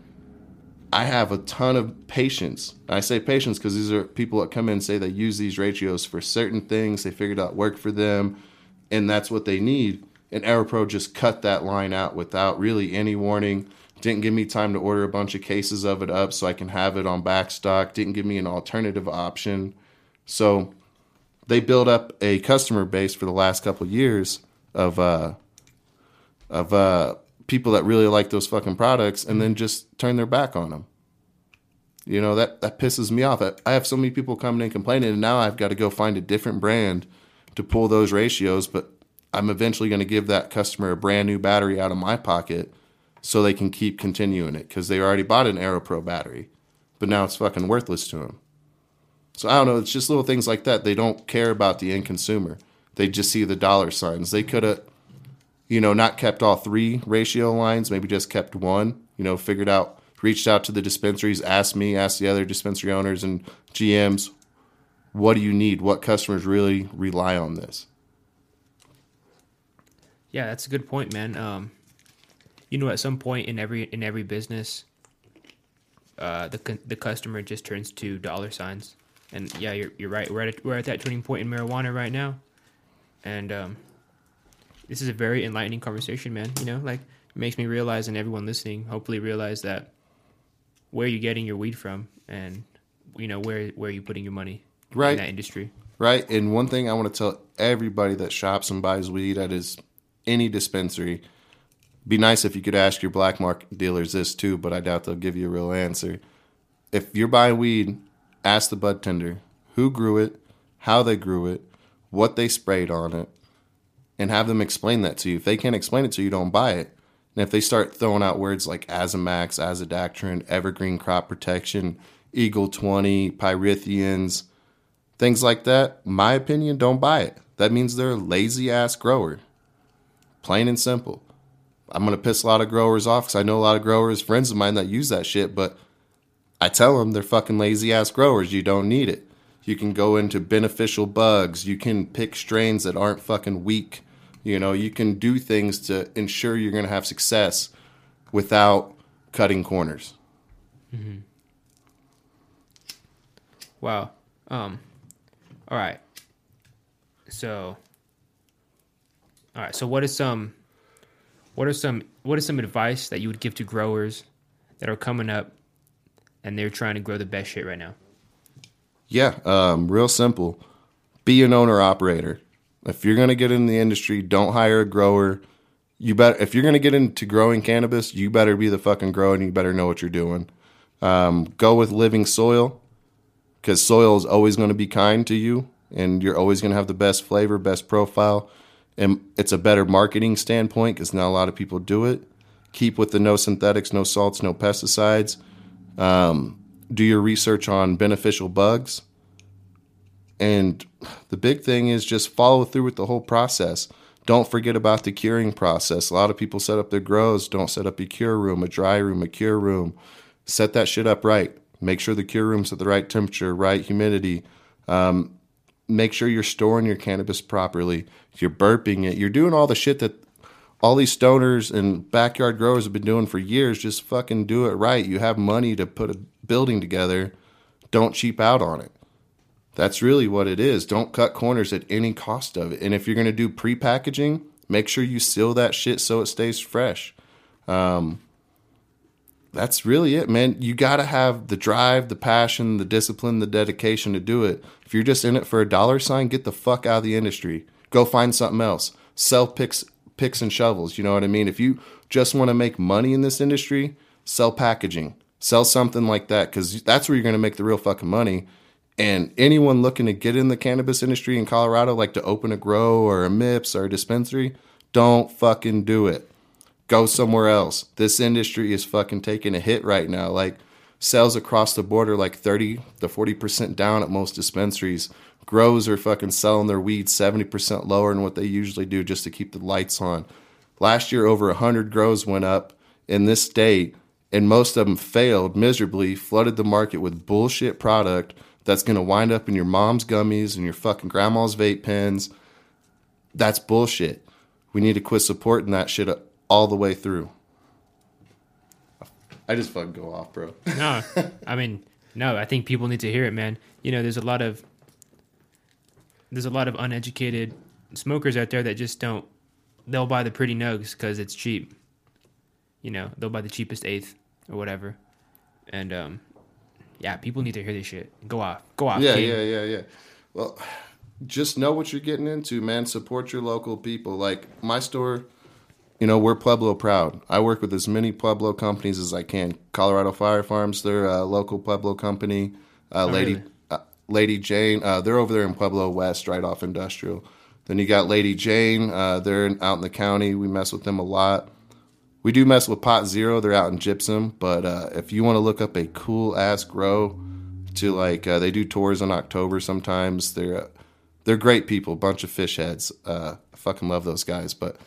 I have a ton of patients. I say patients because these are people that come in and say they use these ratios for certain things. They figured out work for them, and that's what they need. And AiroPro just cut that line out without really any warning. Didn't give me time to order a bunch of cases of it up so I can have it on back stock. Didn't give me an alternative option. So they built up a customer base for the last couple of years of uh, of uh, people that really like those fucking products and then just turn their back on them. You know that that pisses me off. I, I have so many people coming in complaining, and now I've got to go find a different brand to pull those ratios. But I'm eventually going to give that customer a brand new battery out of my pocket so they can keep continuing it because they already bought an AiroPro battery, but now it's fucking worthless to them. So I don't know. It's just little things like that. They don't care about the end consumer. They just see the dollar signs. They could have, you know, not kept all three ratio lines. Maybe just kept one. You know, figured out, reached out to the dispensaries, asked me, asked the other dispensary owners and GMs, what do you need? What customers really rely on this? Yeah, that's a good point, man. Um, you know, at some point in every in every business, uh, the the customer just turns to dollar signs. And yeah, you're you're right. We're at a, we're at that turning point in marijuana right now, and um, this is a very enlightening conversation, man. You know, like it makes me realize, and everyone listening, hopefully realize that where you're getting your weed from, and you know where where you're putting your money Right. in that industry. Right. And one thing I want to tell everybody that shops and buys weed at is any dispensary. Be nice if you could ask your black market dealers this too, but I doubt they'll give you a real answer. If you're buying weed, ask the bud tender who grew it, how they grew it, what they sprayed on it, and have them explain that to you. If they can't explain it to you, don't buy it. And if they start throwing out words like Azamax, Azadirachtin, Evergreen Crop Protection, Eagle 20, Pyrethrins, things like that, my opinion, don't buy it. That means they're a lazy ass grower. Plain and simple. I'm going to piss a lot of growers off because I know a lot of growers, friends of mine that use that shit, but I tell them they're fucking lazy ass growers. You don't need it. You can go into beneficial bugs. You can pick strains that aren't fucking weak. You know, you can do things to ensure you're going to have success without cutting corners. Wow. Um. All right. So. All right. So what is some, what are some what is some advice that you would give to growers that are coming up, and they're trying to grow the best shit right now? Yeah, um, real simple. Be an owner operator. If you're gonna get in the industry, don't hire a grower. You better If you're gonna get into growing cannabis, you better be the fucking grower, and you better know what you're doing. Um, go with living soil, because soil is always going to be kind to you, and you're always going to have the best flavor, best profile, and it's a better marketing standpoint because not a lot of people do it. Keep with the no synthetics, no salts, no pesticides do your research on beneficial bugs. And the big thing is just follow through with the whole process. Don't forget about the curing process. A lot of people set up their grows, don't set up a cure room, a dry room, a cure room. Set that shit up right. Make sure the cure room's at the right temperature, right humidity. Um, make sure you're storing your cannabis properly. You're burping it. You're doing all the shit that all these stoners and backyard growers have been doing for years. Just fucking do it right. You have money to put a building together. Don't cheap out on it. That's really what it is. Don't cut corners at any cost of it. And if you're going to do pre-packaging, make sure you seal that shit so it stays fresh. Um, that's really it, man. You got to have the drive, the passion, the discipline, the dedication to do it. If you're just in it for a dollar sign, get the fuck out of the industry. Go find something else. Sell picks, picks and shovels. You know what I mean? If you just want to make money in this industry, sell packaging. Sell something like that because that's where you're going to make the real fucking money. And anyone looking to get in the cannabis industry in Colorado, like to open a grow or a MIPS or a dispensary, don't fucking do it. Go somewhere else. This industry is fucking taking a hit right now. Like sales across the border, like 30 to 40% down at most dispensaries. Grows are fucking selling their weed 70% lower than what they usually do just to keep the lights on. Last year, over 100 grows went up in this state, and most of them failed miserably, flooded the market with bullshit product that's going to wind up in your mom's gummies and your fucking grandma's vape pens. That's bullshit. We need to quit supporting that shit all the way through. I just fucking go off, bro. [LAUGHS] no, I mean, no, I think people need to hear it, man. You know, there's a lot of there's a lot of uneducated smokers out there that just don't. They'll buy the pretty nugs because it's cheap. You know, they'll buy the cheapest eighth or whatever, and um, yeah, people need to hear this shit. Go off, go off. Yeah, King. yeah, yeah, yeah. Well, just know what you're getting into, man. Support your local people. Like my store, you know, we're Pueblo proud. I work with as many Pueblo companies as I can. Colorado Fire Farms, they're a local Pueblo company. Uh, Oh, Lady really? uh, Lady Jane, uh, they're over there in Pueblo West, right off Industrial. Then you got Lady Jane, uh, they're in, out in the county. We mess with them a lot. We do mess with Pot Zero. They're out in Gypsum, but uh, if you want to look up a cool ass grow, to like uh, they do tours in October sometimes. They're uh, they're great people, bunch of fish heads. Uh, I fucking love those guys, but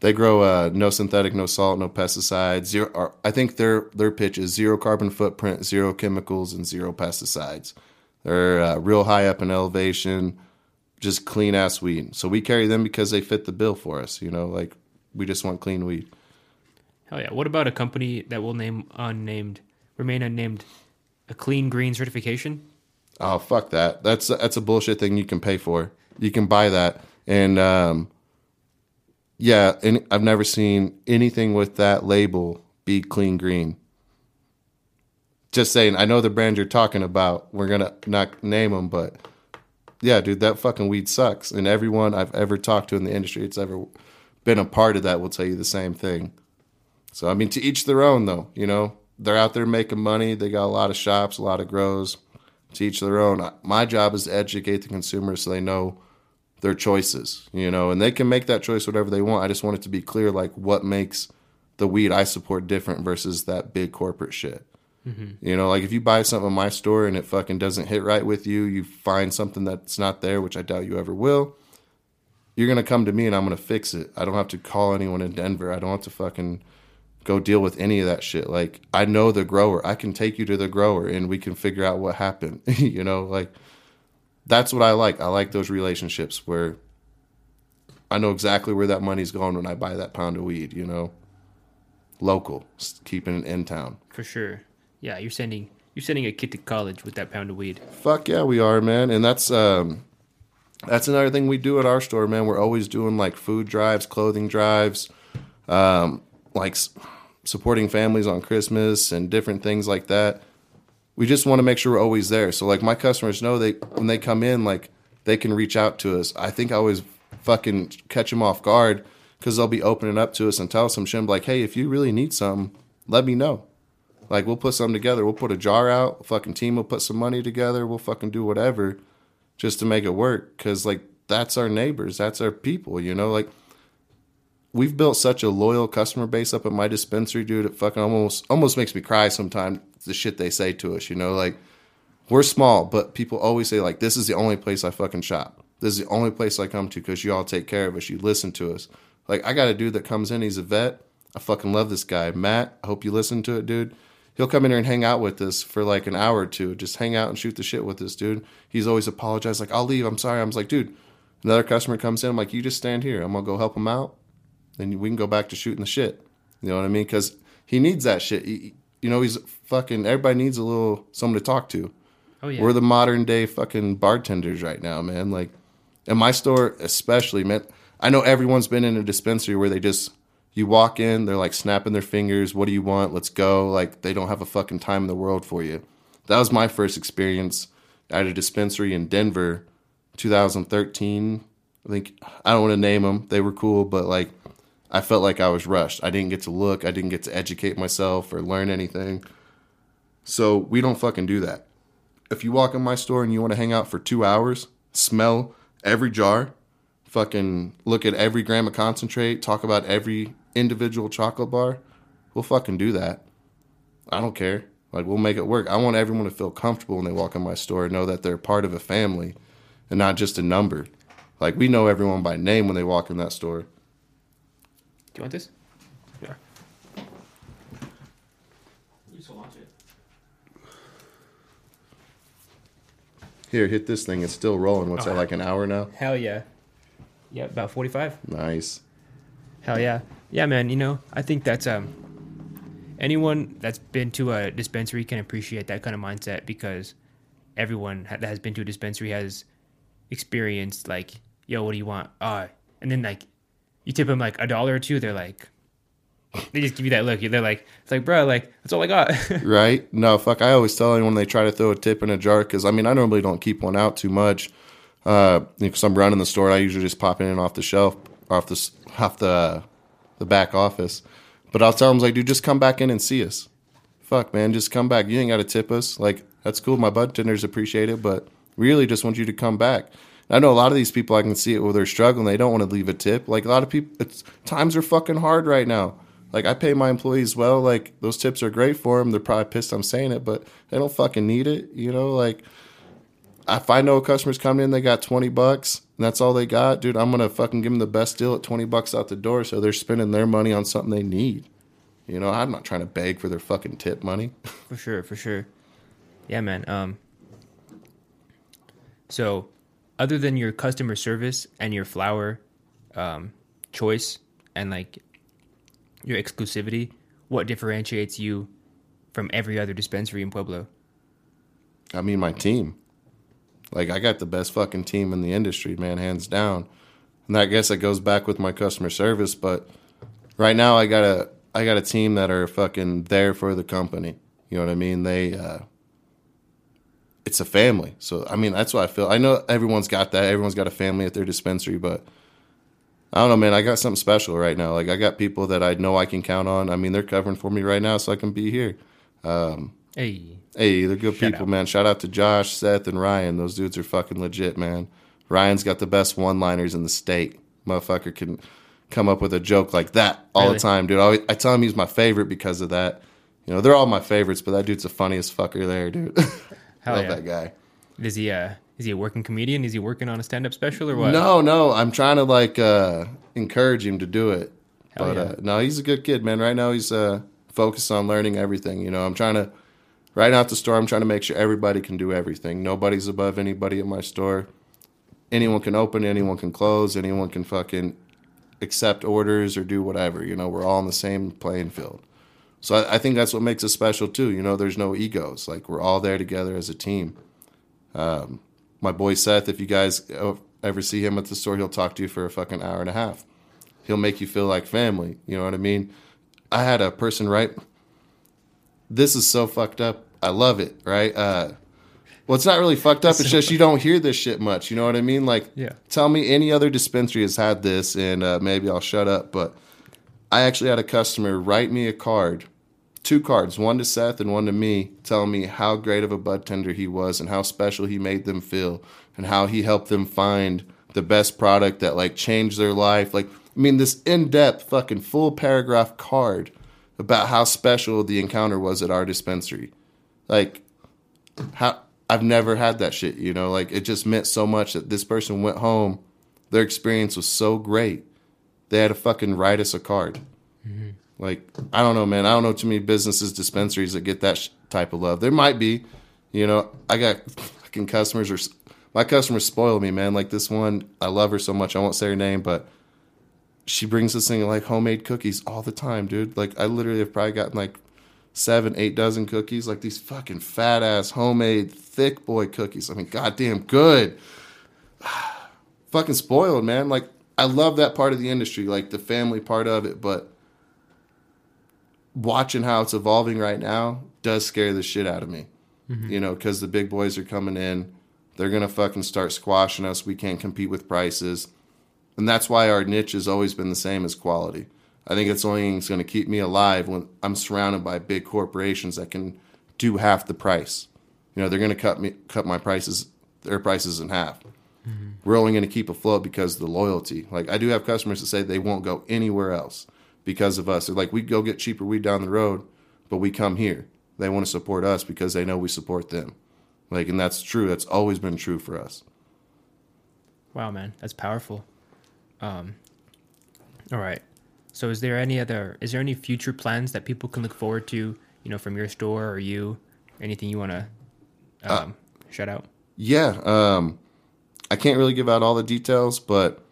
they grow uh, no synthetic, no salt, no pesticides. Zero. Or I think their their pitch is zero carbon footprint, zero chemicals, and zero pesticides. They're uh, real high up in elevation, just clean ass weed. So we carry them because they fit the bill for us. You know, like we just want clean weed. Hell yeah. What about a company that will name unnamed, remain unnamed, a clean green certification? Oh fuck that. That's that's a bullshit thing you can pay for. You can buy that, and um, yeah, and I've never seen anything with that label be clean green. Just saying, I know the brand you're talking about. We're gonna not name them, but yeah, dude, that fucking weed sucks. And everyone I've ever talked to in the industry, it's ever been a part of that, will tell you the same thing. So I mean, to each their own, though. You know, they're out there making money. They got a lot of shops, a lot of grows. To each their own. My job is to educate the consumer so they know their choices. You know, and they can make that choice whatever they want. I just want it to be clear, like what makes the weed I support different versus that big corporate shit. Mm-hmm. You know, like if you buy something in my store and it fucking doesn't hit right with you, you find something that's not there, which I doubt you ever will. You're gonna come to me and I'm gonna fix it. I don't have to call anyone in Denver. I don't have to fucking go deal with any of that shit. Like I know the grower. I can take you to the grower and we can figure out what happened. [LAUGHS] you know, like that's what I like. I like those relationships where I know exactly where that money's going when I buy that pound of weed, you know. Local, keeping it in town. For sure. Yeah, you're sending you're sending a kid to college with that pound of weed. Fuck yeah, we are, man. And that's um that's another thing we do at our store, man. We're always doing like food drives, clothing drives, um, like supporting families on Christmas and different things like that. We just want to make sure we're always there. So like my customers know they when they come in, like they can reach out to us. I think I always fucking catch them off guard because they'll be opening up to us and tell us some shit like, hey, if you really need something, let me know. Like we'll put something together. We'll put a jar out. Fucking team will put some money together. We'll fucking do whatever, just to make it work. Cause like that's our neighbors. That's our people. You know, like we've built such a loyal customer base up at my dispensary, dude. It fucking almost almost makes me cry sometimes. The shit they say to us. You know, like we're small, but people always say like this is the only place I fucking shop. This is the only place I come to because you all take care of us. You listen to us. Like I got a dude that comes in. He's a vet. I fucking love this guy, Matt. I hope you listen to it, dude. He'll come in here and hang out with us for like an hour or two. Just hang out and shoot the shit with us, dude. He's always apologized, like I'll leave. I'm sorry. I'm like, dude. Another customer comes in. I'm like, you just stand here. I'm gonna go help him out. Then we can go back to shooting the shit. You know what I mean? Because he needs that shit. He, you know, he's fucking. Everybody needs a little someone to talk to. Oh yeah. We're the modern day fucking bartenders right now, man. Like in my store, especially, man. I know everyone's been in a dispensary where they just you walk in, they're like snapping their fingers. What do you want? Let's go. Like they don't have a fucking time in the world for you. That was my first experience at a dispensary in Denver, 2013. I think I don't want to name them. They were cool, but like I felt like I was rushed. I didn't get to look. I didn't get to educate myself or learn anything. So we don't fucking do that if you walk in my store and you want to hang out for two hours, smell every jar, fucking look at every gram of concentrate, talk about every individual chocolate bar, we'll fucking do that. I don't care. Like we'll make it work. I want everyone to feel comfortable when they walk in my store and know that they're part of a family and not just a number. Like we know everyone by name when they walk in that store. Do you want this? Yeah. You just launch it. Here, hit this thing. It's still rolling. What's that, like an hour now? Hell yeah. Yeah, about 45. Nice. Hell yeah. Yeah, man, you know, I think that's um anyone that's been to a dispensary can appreciate that kind of mindset because everyone that has been to a dispensary has experienced like, yo, what do you want? Uh, and then like you tip them like a dollar or two, they're like they just give you that look. They're like, it's like, bro, like that's all I got. [LAUGHS] right? No, fuck. I always tell anyone they try to throw a tip in a jar because I mean I normally don't keep one out too much uh, because I'm running the store. I usually just pop in off the shelf, off the off the the back office. But I'll tell them like, dude, just come back in and see us. Fuck, man, just come back. You ain't got to tip us. Like that's cool. My bud tenders appreciate it, but really just want you to come back. I know a lot of these people. I can see it where they're struggling. They don't want to leave a tip. Like a lot of people, it's times are fucking hard right now. Like I pay my employees well. Like those tips are great for them. They're probably pissed I'm saying it, but they don't fucking need it. You know, like if I know a customer's coming in, they got 20 bucks and that's all they got, dude, I'm to fucking give them the best deal at 20 bucks out the door. So they're spending their money on something they need. You know, I'm not trying to beg for their fucking tip money. for sure, for sure. Yeah, man. Um so other than your customer service and your flower um choice and like your exclusivity, what differentiates you from every other dispensary in Pueblo? I mean, my team. Like, I got the best fucking team in the industry, man, hands down. And I guess that goes back with my customer service, but right now I got a I got a team that are fucking there for the company. You know what I mean? They uh it's a family. So I mean, that's what I feel. I know everyone's got that. Everyone's got a family at their dispensary, but I don't know, man. I got something special right now. Like I got people that I know I can count on. I mean, they're covering for me right now, so I can be here. Um, hey, Hey, they're good Shout people, out. man. Shout out to Josh, Seth, and Ryan. Those dudes are fucking legit, man. Ryan's got the best one-liners in the state. Motherfucker can come up with a joke like that all Really? the time, dude. I, always, I tell him he's my favorite because of that. You know, they're all my favorites, but that dude's the funniest fucker there, dude. [LAUGHS] Hell Love yeah. that guy. is he uh is he a working comedian? Is he working on a stand up special or what? No, no, I'm trying to like uh encourage him to do it. Hell but yeah. uh no, he's a good kid, man. Right now he's uh focused on learning everything. You know, I'm trying to right now at the store I'm trying to make sure everybody can do everything. Nobody's above anybody at my store. Anyone can open, anyone can close, anyone can fucking accept orders or do whatever. You know, we're all on the same playing field. So I, I think that's what makes us special too. You know, there's no egos. Like we're all there together as a team my boy Seth, if you guys ever see him at the store, he'll talk to you for a fucking hour and a half. He'll make you feel like family. You know what I mean? I had a person right. This is so fucked up. I love it. Right? Uh, well, it's not really fucked up. It's just you don't hear this shit much. You know what I mean? Like, Yeah. tell me any other dispensary has had this, and uh, maybe I'll shut up. But I actually had a customer write me a card, two cards, one to Seth and one to me, telling me how great of a bud tender he was and how special he made them feel and how he helped them find the best product that like changed their life. Like, I mean, this in depth, fucking full paragraph card about how special the encounter was at our dispensary. Like, how I've never had that shit, you know, like it just meant so much that this person went home. Their experience was so great. They had to fucking write us a card. Mm-hmm. Like, I don't know, man. I don't know too many businesses, dispensaries that get that sh- type of love. There might be, you know, I got fucking customers or my customers spoil me, man. Like this one, I love her so much. I won't say her name, but she brings this thing like homemade cookies all the time, dude. Like I literally have probably gotten like seven, eight dozen cookies, like these fucking fat ass homemade thick boy cookies. I mean, goddamn good. [SIGHS] fucking spoiled, man. Like I love that part of the industry, like the family part of it, but watching how it's evolving right now does scare the shit out of me. Mm-hmm. You know, because the big boys are coming in, they're gonna fucking start squashing us. We can't compete with prices, and that's why our niche has always been the same as quality. I think it's only going to keep me alive when I'm surrounded by big corporations that can do half the price. You know, they're going to cut me cut my prices their prices in half. Mm-hmm. We're only going to keep afloat because of the loyalty. Like I do have customers that say they won't go anywhere else because of us. They're like, we go get cheaper weed down the road, but we come here. They want to support us because they know we support them. Like, and that's true. That's always been true for us. Wow, man, that's powerful. Um, all right. So, is there any other? Is there any future plans that people can look forward to? You know, from your store or you? Anything you want to um, uh, shout out? Yeah. Um, I can't really give out all the details, but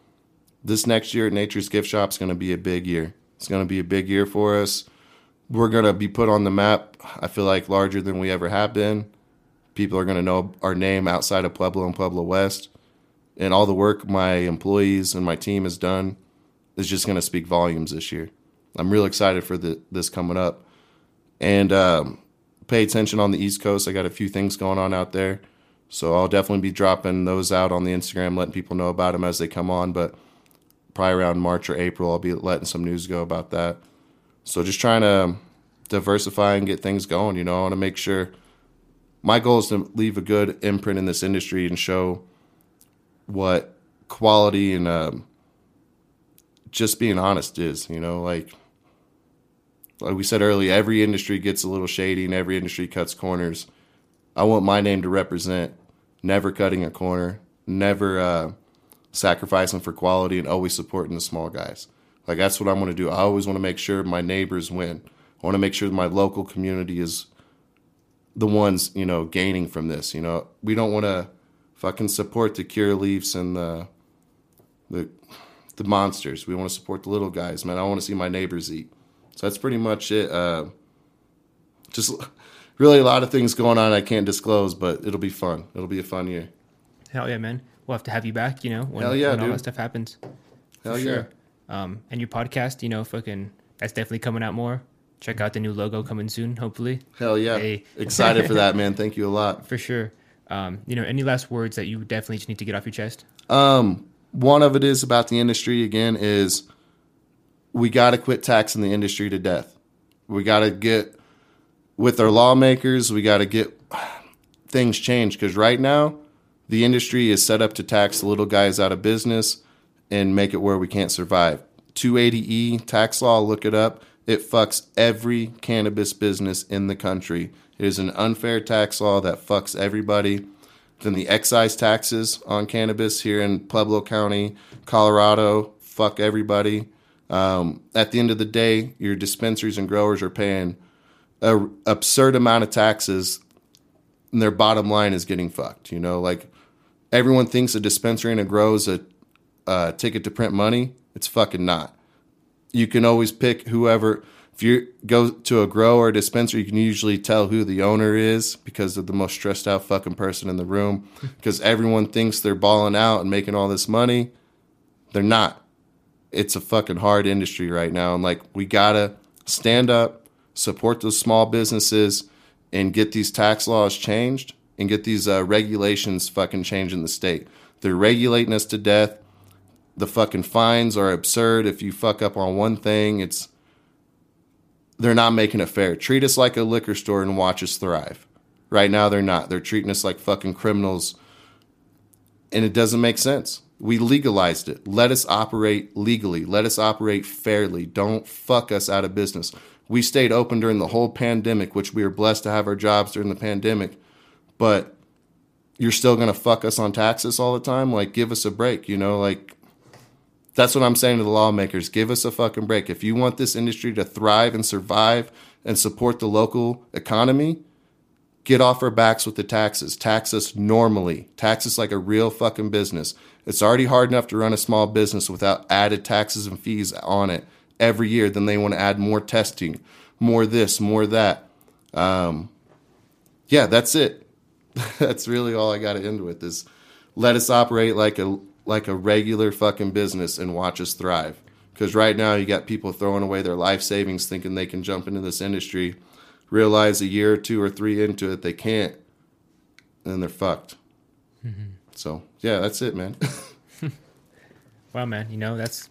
this next year at Nature's Gift Shop is going to be a big year. It's going to be a big year for us. We're going to be put on the map, I feel like, larger than we ever have been. People are going to know our name outside of Pueblo and Pueblo West. And all the work my employees and my team has done is just going to speak volumes this year. I'm real excited for the, this coming up. And um, pay attention on the East Coast. I got a few things going on out there. So I'll definitely be dropping those out on the Instagram, letting people know about them as they come on. But probably around March or April, I'll be letting some news go about that. So just trying to diversify and get things going. You know, I want to make sure my goal is to leave a good imprint in this industry and show what quality and um, just being honest is. You know, like like we said earlier, every industry gets a little shady and every industry cuts corners. I want my name to represent never cutting a corner, never uh, sacrificing for quality, and always supporting the small guys. Like that's what I want to do. I always want to make sure my neighbors win. I want to make sure my local community is the ones you know gaining from this. You know, we don't want to fucking support the Curaleafs and the the the monsters. We want to support the little guys, man. I want to see my neighbors eat. So that's pretty much it. Uh, just [LAUGHS] really a lot of things going on I can't disclose, but it'll be fun. It'll be a fun year. Hell yeah, man. We'll have to have you back, you know, when, yeah, when all that stuff happens. Hell For yeah. sure. Um, and your podcast, you know, fucking, that's definitely coming out more. Check out the new logo coming soon, hopefully. Hell yeah. Hey. Excited for that, [LAUGHS] man. Thank you a lot. For sure. Um, you know, any last words that you definitely just need to get off your chest? Um, one of it is about the industry again is we got to quit taxing the industry to death. We got to get with our lawmakers, we got to get things changed because right now the industry is set up to tax the little guys out of business and make it where we can't survive. 280E tax law, look it up. It fucks every cannabis business in the country. It is an unfair tax law that fucks everybody. Then the excise taxes on cannabis here in Pueblo County, Colorado, fuck everybody. Um, at the end of the day, your dispensaries and growers are paying an absurd amount of taxes, and their bottom line is getting fucked. You know, like everyone thinks a dispensary and a grow is a, a ticket to print money. It's fucking not. You can always pick whoever. If you go to a grow or a dispensary, you can usually tell who the owner is because they're the most stressed out fucking person in the room. [LAUGHS] Because everyone thinks they're balling out and making all this money. They're not. It's a fucking hard industry right now. And like, we gotta stand up, support those small businesses, and get these tax laws changed and get these uh, regulations fucking changed in the state. They're regulating us to death. The fucking fines are absurd. If you fuck up on one thing, it's they're not making it fair. Treat us like a liquor store and watch us thrive. Right now, they're not. They're treating us like fucking criminals, and it doesn't make sense. We legalized it. Let us operate legally. Let us operate fairly. Don't fuck us out of business. We stayed open during the whole pandemic, which we were blessed to have our jobs during the pandemic, but you're still going to fuck us on taxes all the time? Like, give us a break, you know? Like, that's what I'm saying to the lawmakers. Give us a fucking break. If you want this industry to thrive and survive and support the local economy, get off our backs with the taxes. Tax us normally. Tax us like a real fucking business. It's already hard enough to run a small business without added taxes and fees on it every year. Then they want to add more testing, more this, more that. Um, yeah, that's it. [LAUGHS] that's really all I got to end with is let us operate like a like a regular fucking business and watch us thrive. Because right now you got people throwing away their life savings thinking they can jump into this industry, realize a year or two or three into it they can't, and they're fucked. Mm-hmm. So yeah, that's it, man. [LAUGHS] Wow, man. You know, that's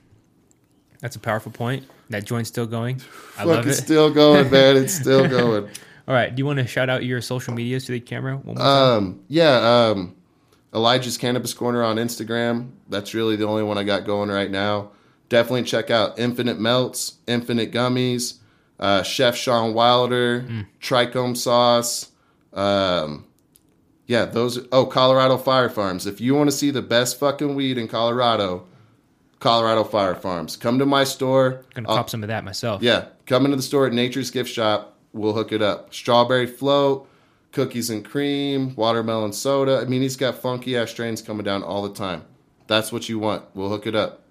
that's a powerful point. That joint's still going. I love it. still going, man. It's [LAUGHS] still going. All right. Do you want to shout out your social medias to the camera? Um, yeah, um, Elijah's Cannabis Corner on Instagram. That's really the only one I got going right now. Definitely check out Infinite Melts, Infinite Gummies, uh, Chef Sean Wilder, Trichome Sauce. Um, yeah, those. Oh, Colorado Fire Farms. If you want to see the best fucking weed in Colorado, Colorado Fire Farms. Come to my store. Gonna I'll- cop some of that myself. yeah, come into the store at Nature's Gift Shop. We'll hook it up. Strawberry float, cookies and cream, watermelon soda. I mean, he's got funky ass strains coming down all the time. That's what you want. We'll hook it up.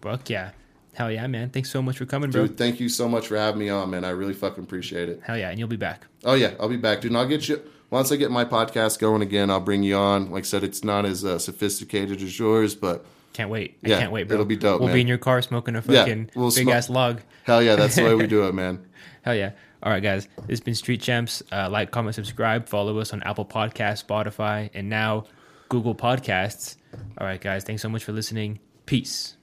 Fuck yeah. Hell yeah, man. Thanks so much for coming, bro. Dude, thank you so much for having me on, man. I really fucking appreciate it. Hell yeah, and you'll be back. Oh yeah, I'll be back, dude. And I'll get you once I get my podcast going again. I'll bring you on. Like I said, it's not as uh, sophisticated as yours, but Can't wait. I Yeah, can't wait, bro. it'll be dope, We'll man. be in your car smoking a Yeah, fucking we'll big smoke- ass lug. hell yeah, that's the way we [LAUGHS] do it, man. Hell yeah. All right, guys. This has been Street Champs. Uh, like, comment, subscribe. Follow us on Apple Podcasts, Spotify, and now Google Podcasts. All right, guys. Thanks so much for listening. Peace.